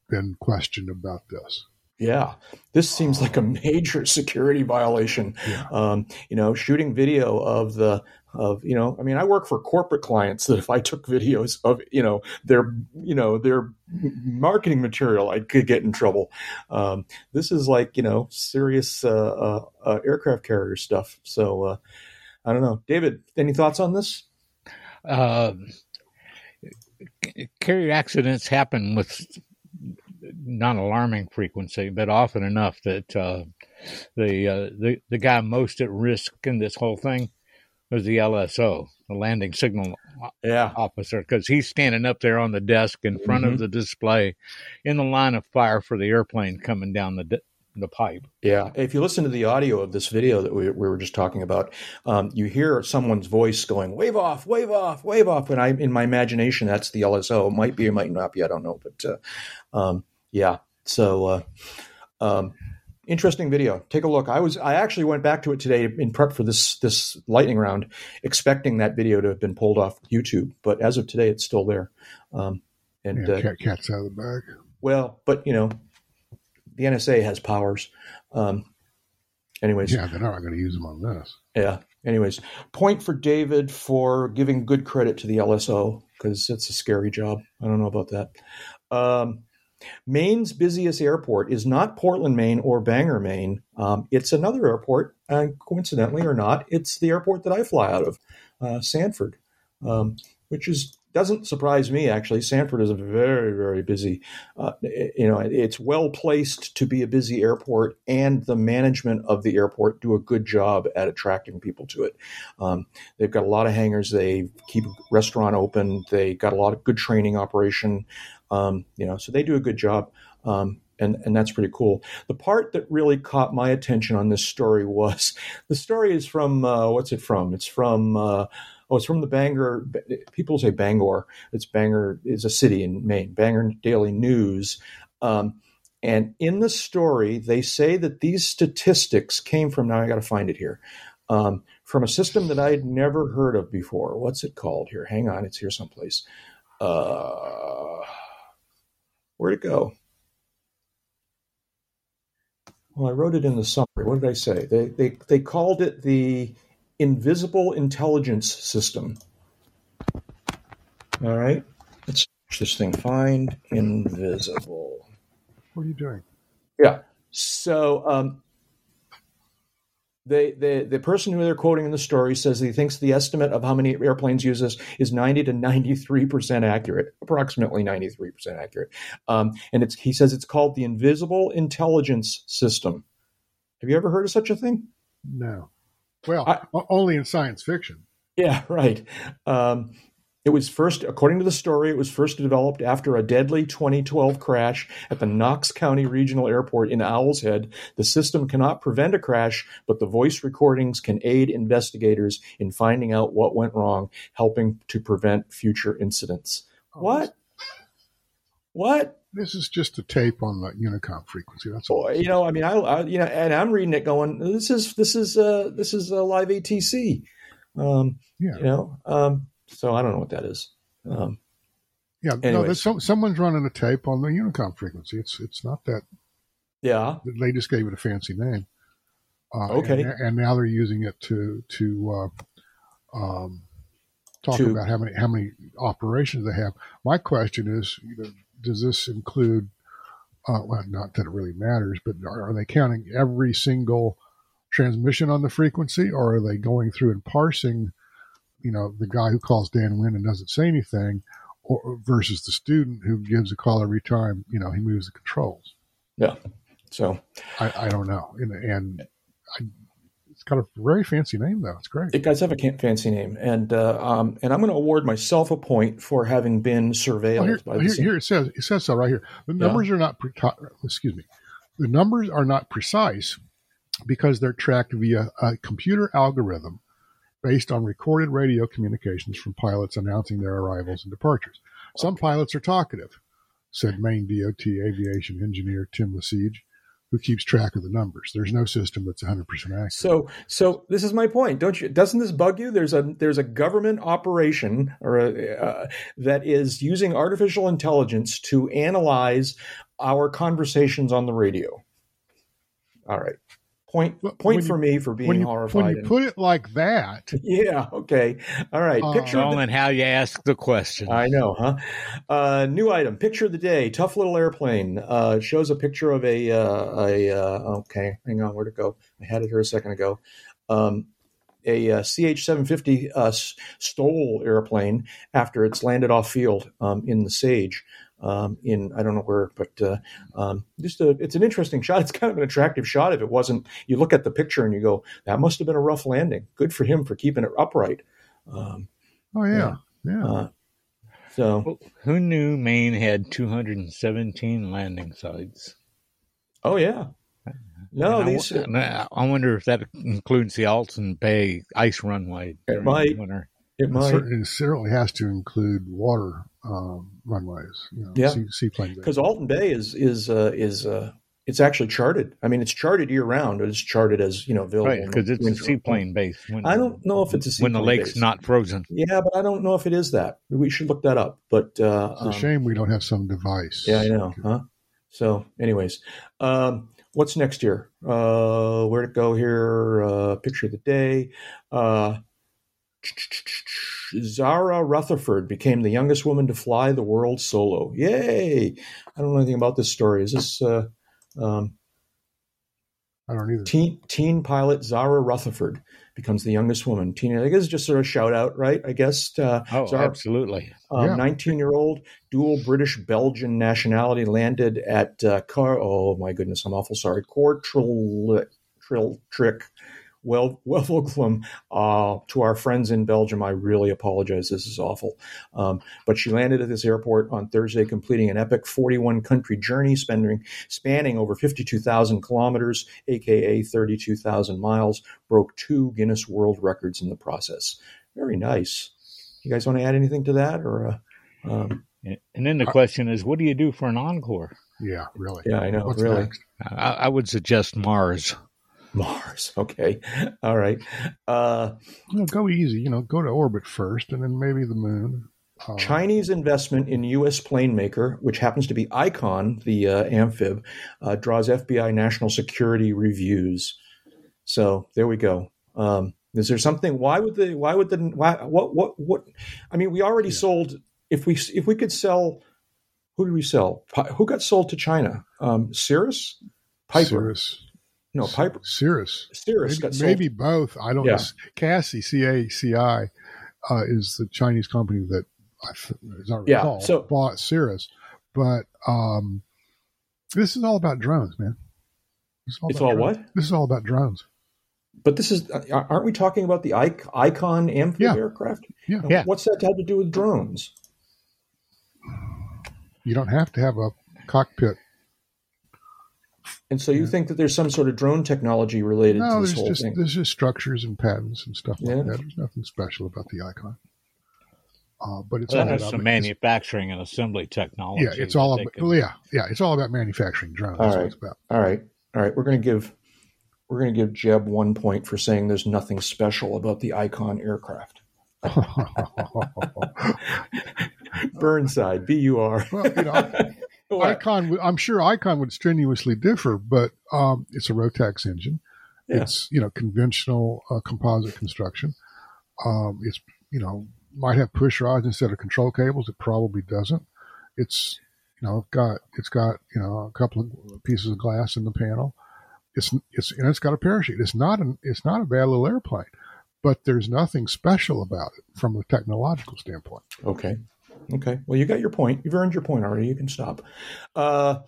Speaker 2: been questioned about this.
Speaker 1: Yeah, this seems like a major security violation. Yeah. Um, you know, shooting video of the of you know, I mean, I work for corporate clients that if I took videos of you know their you know their marketing material, I could get in trouble. Um, this is like you know serious uh, uh, uh, aircraft carrier stuff. So uh, I don't know, David. Any thoughts on this?
Speaker 3: Um, carrier accidents happen with not alarming frequency, but often enough that uh, the uh, the the guy most at risk in this whole thing was the LSO, the landing signal
Speaker 1: yeah.
Speaker 3: officer, because he's standing up there on the desk in front mm-hmm. of the display, in the line of fire for the airplane coming down the. the pipe.
Speaker 1: Yeah. If you listen to the audio of this video that we, we were just talking about, um, you hear someone's voice going, wave off, wave off, wave off. And I, in my imagination, that's the LSO. It might be, it might not be. I don't know. But, uh, um, yeah. So, uh, um, interesting video. Take a look. I was I actually went back to it today in prep for this this lightning round, expecting that video to have been pulled off YouTube, but as of today, it's still there. Um, and
Speaker 2: yeah, uh, cat, cat's out of the bag.
Speaker 1: Well, but you know, the NSA has powers. Um, anyways,
Speaker 2: Yeah, they're not going to use them on this.
Speaker 1: yeah. Anyways, point for David for giving good credit to the LSO because it's a scary job. I don't know about that. Um, Maine's busiest airport is not Portland, Maine, or Bangor, Maine. Um, it's another airport, and coincidentally or not, it's the airport that I fly out of, uh, Sanford, um, which is doesn't surprise me actually. Sanford is a very very busy. Uh, you know, it's well placed to be a busy airport, and the management of the airport do a good job at attracting people to it. Um, they've got a lot of hangars. They keep a restaurant open. They got a lot of good training operation. Um, you know, so they do a good job. Um, and, and that's pretty cool. The part that really caught my attention on this story was the story is from uh, what's it from? It's from uh, oh, it's from the Bangor. People say Bangor. It's Bangor is a city in Maine. Bangor Daily News. Um, and in the story, they say that these statistics came from. Now I got to find it here. Um, from a system that I'd never heard of before. What's it called? Here, hang on, it's here someplace. Uh, where'd it go? Well, I wrote it in the summary. What did I say? They they they called it the invisible intelligence system. All right, let's search this thing. Find invisible.
Speaker 2: What are you doing?
Speaker 1: Yeah. So um, they, the the person who they're quoting in the story says he thinks the estimate of how many airplanes use this is 90 to 93 percent accurate, approximately 93 percent accurate. Um, and it's he says it's called the invisible intelligence system. Have you ever heard of such a thing?
Speaker 2: No. Well,
Speaker 1: I-
Speaker 2: only in science fiction.
Speaker 1: Yeah, right. Um, it was first, according to the story, it was first developed after a deadly 2012 crash at the Knox County Regional Airport in Owl's Head. The system cannot prevent a crash, but the voice recordings can aid investigators in finding out what went wrong, helping to prevent future incidents.
Speaker 2: Oh,
Speaker 1: What? What?
Speaker 2: This is just a tape on the Unicom frequency. That's all.
Speaker 1: Boy, you know, I mean, I, I, you know, and I'm reading it, going, this is this is uh, this is a live ATC. Um,
Speaker 2: Yeah.
Speaker 1: You know, um, so I don't know what that is. Um,
Speaker 2: Yeah. No,
Speaker 1: anyways.
Speaker 2: some, someone's running a tape on the Unicom frequency. It's it's not that
Speaker 1: yeah.
Speaker 2: they just gave it a fancy name. Uh,
Speaker 1: Okay.
Speaker 2: And, and now they're using it to to uh, um, talk
Speaker 1: To-
Speaker 2: about how many how many operations they have. My question is, you know, does this include? Uh, well, not that it really matters, but are, are they counting every single transmission on the frequency, or are they going through and parsing? You know, the guy who calls downwind and doesn't say anything, or versus the student who gives a call every time. You know, he moves the controls. Yeah.
Speaker 1: So
Speaker 2: I, I don't know, and, and I, it's got a very fancy name though. It's great.
Speaker 1: it does have a fancy name, and uh, um, and I'm going to award myself a point for having been surveilled
Speaker 2: Well, here,
Speaker 1: by
Speaker 2: here, here it says it says so right here. The
Speaker 1: Yeah.
Speaker 2: numbers are not pre- excuse me. The numbers are not precise because they're tracked via a computer algorithm based on recorded radio communications from pilots announcing their arrivals and departures. Some pilots are talkative, said Maine DOT aviation engineer Tim Lesage, who keeps track of the numbers. There's no system that's 100% accurate.
Speaker 1: So, so this is my point. Don't you? Doesn't this bug you? There's a there's a government operation or a, uh, that is using artificial intelligence to analyze our conversations on the radio. All right, point
Speaker 2: when
Speaker 1: for me for being
Speaker 2: when you,
Speaker 1: horrified.
Speaker 2: when you
Speaker 1: and-
Speaker 2: put it like that,
Speaker 1: yeah. Okay. All right.
Speaker 2: Uh,
Speaker 1: Picture. of the-
Speaker 3: how you ask the question.
Speaker 1: I know, huh? Uh, new item, picture of the day, tough little airplane. Uh, shows a picture of a, uh, a uh, okay, hang on, where to go? I had it here a second ago. Um, a uh, CH-750 uh, STOL airplane after it's landed off field um, in the Sage. Um, in I don't know where, but uh, um, just a, it's an interesting shot. It's kind of an attractive shot. If it wasn't, you look at the picture and you go, "That must have been a rough landing." Good for him for keeping it upright. Um,
Speaker 2: oh yeah, yeah.
Speaker 1: uh, so
Speaker 3: Well, Who knew Maine had 217 landing sites?
Speaker 1: Oh yeah. No,
Speaker 3: And I
Speaker 1: these
Speaker 3: I I wonder if that includes the Alton Bay ice runway.
Speaker 1: It
Speaker 3: during
Speaker 1: might.
Speaker 3: winter.
Speaker 1: It
Speaker 2: It,
Speaker 1: might
Speaker 2: certainly, it certainly has to include water um, runways, you know,
Speaker 1: Yeah.
Speaker 2: sea, seaplane.
Speaker 1: because Alton Bay is is uh, is uh, it's actually charted. I mean, it's charted year round. It's charted as you know available.
Speaker 3: Right,
Speaker 1: in
Speaker 3: because it's a
Speaker 1: winter.
Speaker 3: seaplane base. When,
Speaker 1: I don't know if it's a
Speaker 3: when the lake's
Speaker 1: base.
Speaker 3: not frozen.
Speaker 1: Yeah, but I don't know if it is that. We should look that up. But uh,
Speaker 2: It's a
Speaker 1: um,
Speaker 2: shame we don't have some device.
Speaker 1: Yeah, I know, huh? So, anyways, um, what's next year? Uh, where to go here? Uh, picture of the day. Uh, Zara Rutherford became the youngest woman to fly the world solo. Yay! I don't know anything about this story. Is this uh, um,
Speaker 2: I don't either.
Speaker 1: teen, teen pilot Zara Rutherford becomes the youngest woman? Teen, I guess it's just sort of shout out, right? I guess. Uh,
Speaker 3: Oh,
Speaker 1: Zara,
Speaker 3: absolutely.
Speaker 2: Yeah.
Speaker 1: 19 year old dual British Belgian nationality landed at uh, Car. Oh my goodness, I'm awful sorry. Kortrijk, Trill Trick, well, welcome Uh, to our friends in Belgium, I really apologize. This is awful. Um, but she landed at this airport on Thursday, completing an epic 41 country journey, spending spanning over 52,000 kilometers, aka 32,000 miles. Broke two Guinness World Records in the process. Very nice. You guys want to add anything to that, or? Uh, um,
Speaker 3: And then the question is, what do you do for an encore?
Speaker 2: Yeah, really.
Speaker 1: yeah, I know.
Speaker 2: What's
Speaker 1: really,
Speaker 2: next?
Speaker 3: I, I would suggest Mars.
Speaker 1: Mars. Okay, all right. Uh,
Speaker 2: You know, go easy. You know, go to orbit first, and then maybe the moon. Uh,
Speaker 1: Chinese investment in U.S. plane maker, which happens to be Icon, the uh, amphib, uh, draws FBI national security reviews. So there we go. Um, is there something? Why would the? Why would the? Why? What? What? What? I mean, we already
Speaker 2: Yeah.
Speaker 1: sold. If we if we could sell, who did we sell? Who got sold to China? Um, Cirrus, Piper.
Speaker 2: Cirrus.
Speaker 1: No, Piper.
Speaker 2: Cirrus.
Speaker 1: Cirrus
Speaker 2: Maybe, maybe both. I don't
Speaker 1: Yeah.
Speaker 2: know. Cassie, C A C I, uh, is the Chinese company that, I as I
Speaker 1: Yeah,
Speaker 2: recall,
Speaker 1: so-
Speaker 2: bought Cirrus. But um, this is all about drones, man. Is
Speaker 1: It's all
Speaker 2: drones.
Speaker 1: what?
Speaker 2: This is all about drones.
Speaker 1: But this is, uh, aren't we talking about the Ic- Icon amphib
Speaker 2: Yeah.
Speaker 1: aircraft?
Speaker 2: Yeah.
Speaker 3: Yeah.
Speaker 1: What's that have to do with drones?
Speaker 2: You don't have to have a cockpit.
Speaker 1: And so you
Speaker 2: Yeah.
Speaker 1: think that there's some sort of drone technology related
Speaker 2: No,
Speaker 1: to this
Speaker 2: there's
Speaker 1: whole
Speaker 2: just
Speaker 1: thing?
Speaker 2: there's just structures and patents and stuff like
Speaker 1: Yeah.
Speaker 2: that. There's nothing special about the icon. Uh, but it's
Speaker 3: That
Speaker 2: all
Speaker 3: has
Speaker 2: about
Speaker 3: some manufacturing and assembly technology.
Speaker 2: Yeah, it's all about.
Speaker 3: can-
Speaker 2: Well, yeah, yeah, it's all about manufacturing drones.
Speaker 1: All
Speaker 2: That's
Speaker 1: right.
Speaker 2: what it's about.
Speaker 1: All right, all right. We're going to give we're going to give Jeb one point for saying there's nothing special about the Icon aircraft. Burnside, B U R.
Speaker 2: well, you know, Icon. would- I'm sure Icon would strenuously differ, but um, it's a Rotax engine.
Speaker 1: Yeah.
Speaker 2: It's you know conventional uh, composite construction. Um, it's you know might have push rods instead of control cables. It probably doesn't. It's you know got it's got you know a couple of pieces of glass in the panel. It's it's and it's got a parachute. It's not an it's not a bad little airplane, but there's nothing special about it from a technological standpoint.
Speaker 1: Okay. Okay. Well, you got your point. You've earned your point already. You can stop. Uh,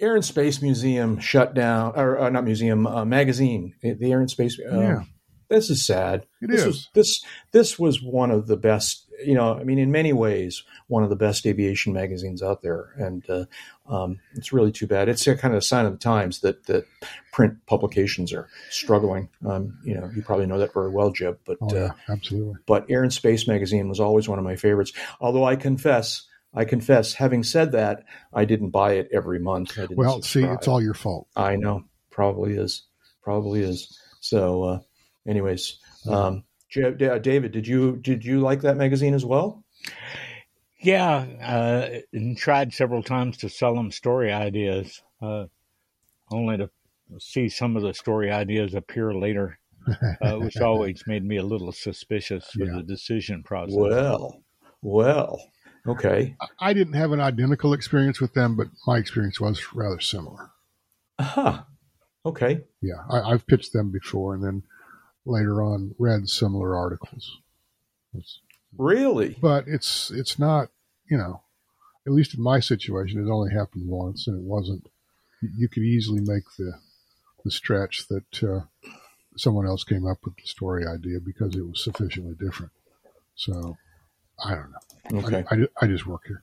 Speaker 1: Air and Space Museum shut down, or uh, not museum, uh, magazine. The Air and Space. Uh,
Speaker 2: Yeah.
Speaker 1: This is sad.
Speaker 2: It
Speaker 1: this
Speaker 2: is.
Speaker 1: Was, this this was one of the best. You know, I mean, in many ways, one of the best aviation magazines out there, and uh, um, it's really too bad. It's a kind of a sign of the times that that print publications are struggling. Um, you know, you probably know that very well, Jeb. But
Speaker 2: Oh
Speaker 1: uh,
Speaker 2: absolutely.
Speaker 1: but Air and Space magazine was always one of my favorites. Although I confess, I confess, having said that, I didn't buy it every month.
Speaker 2: Well, see, it's all your fault.
Speaker 1: I know, probably is, probably is. So, uh, anyways, um, David, did you did you like that magazine as well?
Speaker 3: Yeah, uh, and tried several times to sell them story ideas, uh, only to see some of the story ideas appear later, uh, which always made me a little suspicious of
Speaker 2: Yeah.
Speaker 3: the decision process.
Speaker 1: Well, well, okay.
Speaker 2: I didn't have an identical experience with them, but my experience was rather similar.
Speaker 1: Aha. Okay.
Speaker 2: Yeah, I, I've pitched them before, and then later on read similar articles. It's-
Speaker 1: Really?
Speaker 2: but it's it's not, you know, at least in my situation, it only happened once, and it wasn't. You, could easily make the the stretch that uh, someone else came up with the story idea because it was sufficiently different. So I don't know.
Speaker 1: Okay.
Speaker 2: I, I, I just work here.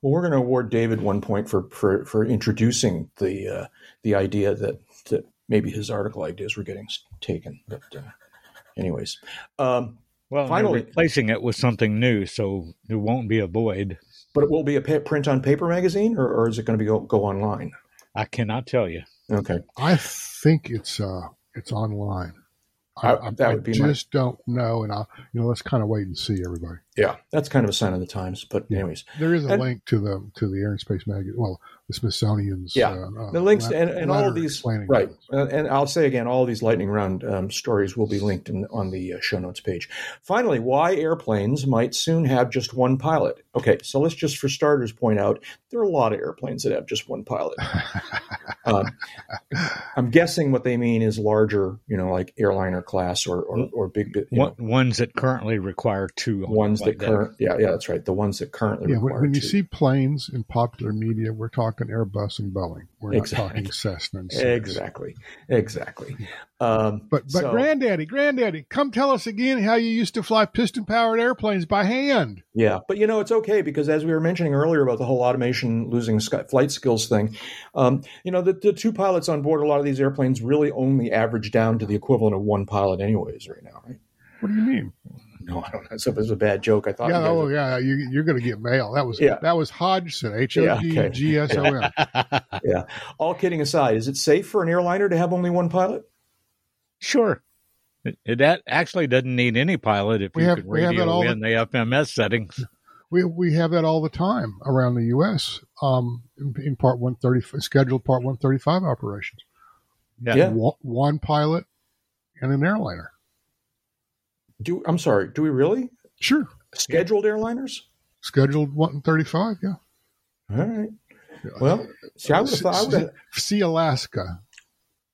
Speaker 1: Well, we're going to award David one point for for, for introducing the uh, the idea that, that maybe his article ideas were getting taken. But uh, anyways, um,
Speaker 3: Well,
Speaker 1: Finally-
Speaker 3: finally, replacing it with something new, so there won't be a void.
Speaker 1: but it will be a print on paper magazine, or, or is it going to be go, go online?
Speaker 3: I cannot tell you.
Speaker 1: Okay.
Speaker 2: I think it's uh it's online. I, I, that would I be just my... don't know, and I, you know, let's kind of wait and see, everybody.
Speaker 1: Yeah, that's kind of a sign of the times. But anyways,
Speaker 2: there is a and, link to the to the Air and Space magazine. Well, the Smithsonian's.
Speaker 1: Yeah, uh, the links and, and all of these right. Uh, and I'll say again, all these lightning round um, stories will be linked in, on the uh, show notes page. Finally, why airplanes might soon have just one pilot. Okay, so let's just for starters point out there are a lot of airplanes that have just one pilot. um, I'm guessing what they mean is larger, you know, like airliner class or or, or big. You know,
Speaker 3: ones that currently require two.
Speaker 1: Ones that current, yeah, yeah, that's right. The ones that currently yeah.
Speaker 2: when, when you see planes in popular media, we're talking Airbus and Boeing. We're not talking Cessna. And
Speaker 1: exactly, exactly. Um,
Speaker 2: but but so, granddaddy, granddaddy, come tell us again how you used to fly piston powered airplanes by hand.
Speaker 1: Yeah, but you know it's okay because as we were mentioning earlier about the whole automation losing flight skills thing, um, you know the, the two pilots on board a lot of these airplanes really only average down to the equivalent of one pilot, anyways, right now, right?
Speaker 2: What do you mean?
Speaker 1: No, I don't know. So if it was a bad joke. I thought.
Speaker 2: Yeah. Oh, yeah. You, are going to get mail. That was yeah. That was Hodgson. H O D G S O N.
Speaker 1: Yeah. All kidding aside, is it safe for an airliner to have only one pilot?
Speaker 3: Sure. It, it actually doesn't need any pilot if we you have, could radio in the, the FMS settings.
Speaker 2: We we have that all the time around the U.S. Um, in, in Part 130 scheduled Part 135 operations.
Speaker 1: Yeah. yeah.
Speaker 2: One, one pilot and an airliner.
Speaker 1: Do I'm sorry. Do we really?
Speaker 2: Sure.
Speaker 1: Scheduled yeah. airliners.
Speaker 2: Scheduled 135. Yeah.
Speaker 1: All right. Well, see, I would have thought. I would have,
Speaker 2: see Alaska.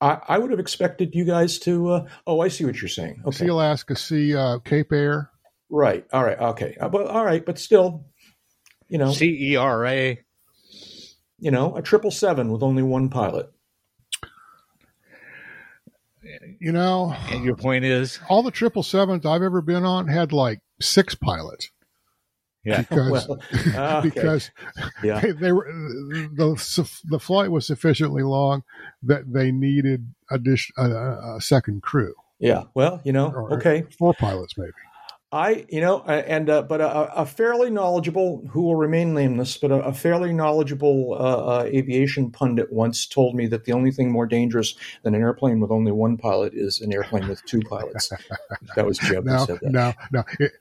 Speaker 1: I, I, would have expected you guys to. Uh, oh, I see what you're saying. Okay.
Speaker 2: See Alaska. See uh, Cape Air.
Speaker 1: Right. All right. Okay. Uh, but all right. But still, you know,
Speaker 3: CERA.
Speaker 1: You know, a triple seven with only one pilot.
Speaker 2: You know,
Speaker 3: and your point is
Speaker 2: all the triple sevens I've ever been on had like six pilots.
Speaker 3: Yeah,
Speaker 2: because well, okay. because yeah. They, they, were the the flight was sufficiently long that they needed a, a, uh, uh, a second crew.
Speaker 1: Yeah, well, you know, or, okay,
Speaker 2: four pilots maybe.
Speaker 1: I, you know, and uh, but a, a, fairly knowledgeable, who will remain nameless, but a, a fairly knowledgeable uh, uh, aviation pundit once told me that the only thing more dangerous than an airplane with only one pilot is an airplane with two pilots. that was Jeb
Speaker 2: no,
Speaker 1: who said that.
Speaker 2: No, no, it,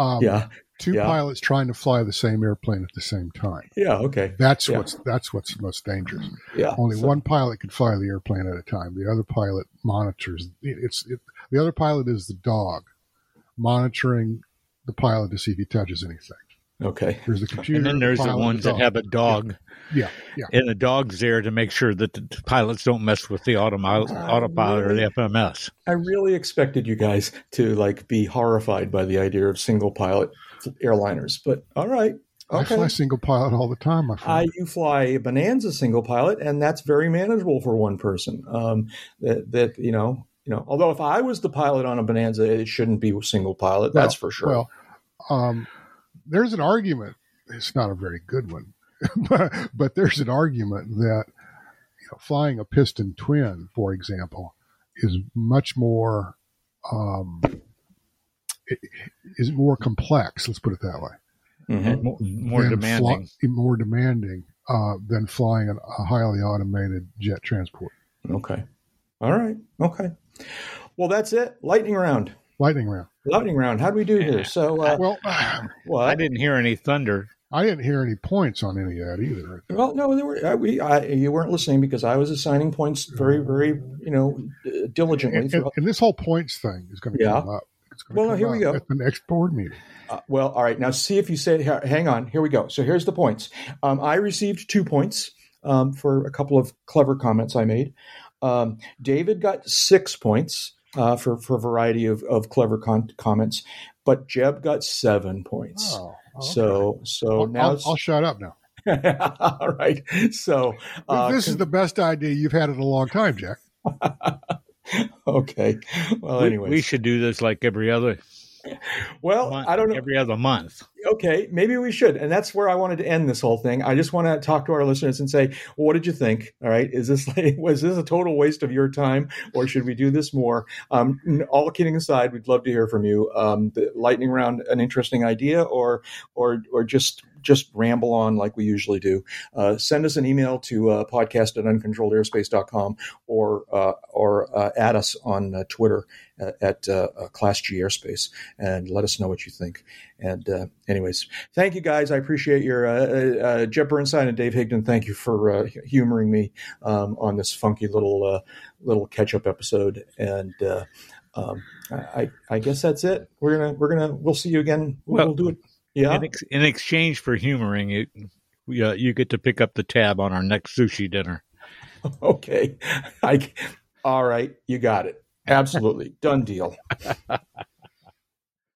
Speaker 2: um, yeah, two yeah. pilots trying to fly the same airplane at the same time.
Speaker 1: Yeah, okay,
Speaker 2: that's
Speaker 1: yeah.
Speaker 2: what's that's what's most dangerous.
Speaker 1: Yeah,
Speaker 2: only so. one pilot can fly the airplane at a time. The other pilot monitors. It's it, the other pilot is the dog monitoring the pilot to see if he touches anything.
Speaker 1: Okay.
Speaker 2: There's the computer.
Speaker 3: And then there's the, the ones the that have a dog.
Speaker 2: Yeah. yeah.
Speaker 3: And the dog's there to make sure that the pilots don't mess with the autopilot, autopilot really, or the FMS.
Speaker 1: I really expected you guys to like be horrified by the idea of single pilot airliners, but all right.
Speaker 2: Okay. I fly single pilot all the time. My friend.
Speaker 1: I, you fly Bonanza single pilot, and that's very manageable for one person. Um, that, that you know, you know, although if I was the pilot on a Bonanza, it shouldn't be a single pilot. Well, that's for sure.
Speaker 2: Well, um, there's an argument. It's not a very good one, but, but there's an argument that you know, flying a piston twin, for example, is much more um, is more complex. Let's put it that way.
Speaker 3: Mm-hmm. More, more demanding.
Speaker 2: Fly, more demanding uh, than flying a highly automated jet transport.
Speaker 1: Okay. All right. Okay. Well, that's it. Lightning round.
Speaker 2: Lightning round.
Speaker 1: Lightning round. How do we do here? So, uh,
Speaker 2: well,
Speaker 3: what? I didn't hear any thunder.
Speaker 2: I didn't hear any points on any of that either.
Speaker 1: Well, no, there were, uh, we, I, you weren't listening because I was assigning points very, very, you know, diligently.
Speaker 2: And, and, and this whole points thing is going to yeah. come up.
Speaker 1: well, no, here we go.
Speaker 2: At the next board meeting.
Speaker 1: Uh, well, all right. Now, see if you say, hang on. Here we go. So here's the points. Um, I received two points um, for a couple of clever comments I made. Um, David got six points uh, for for a variety of, of clever con- comments, but Jeb got seven points. Oh, okay. So so
Speaker 2: I'll,
Speaker 1: now
Speaker 2: I'll, I'll, shut up now.
Speaker 1: All right. So
Speaker 2: uh, this is the best idea you've had in a long time, Jack.
Speaker 1: okay. Well, anyway,
Speaker 3: we, we should do this like every other
Speaker 1: well, month, I don't know.
Speaker 3: Every other month.
Speaker 1: Okay, maybe we should. And that's where I wanted to end this whole thing. I just want to talk to our listeners and say, well, what did you think? All right. Is this like, was this a total waste of your time or should we do this more? Um, all kidding aside, we'd love to hear from you. Um, the lightning round, an interesting idea or, or, or just just ramble on like we usually do, uh, send us an email to uh, podcast at uncontrolledairspace.com or, uh, or uh, add us on uh, Twitter at, at uh, Class G Airspace and let us know what you think. And anyways, thank you guys. I appreciate your uh, Jeb Burnside and Dave Higdon. Thank you for humoring me um, on this funky little little catch up episode. And um, I, I guess that's it. We're gonna we're gonna we'll see you again. We'll, well, we'll do it. Yeah.
Speaker 3: In, ex- in, exchange for humoring it, uh, you get to pick up the tab on our next sushi dinner.
Speaker 1: Okay. I, all right. You got it. Absolutely. Done deal.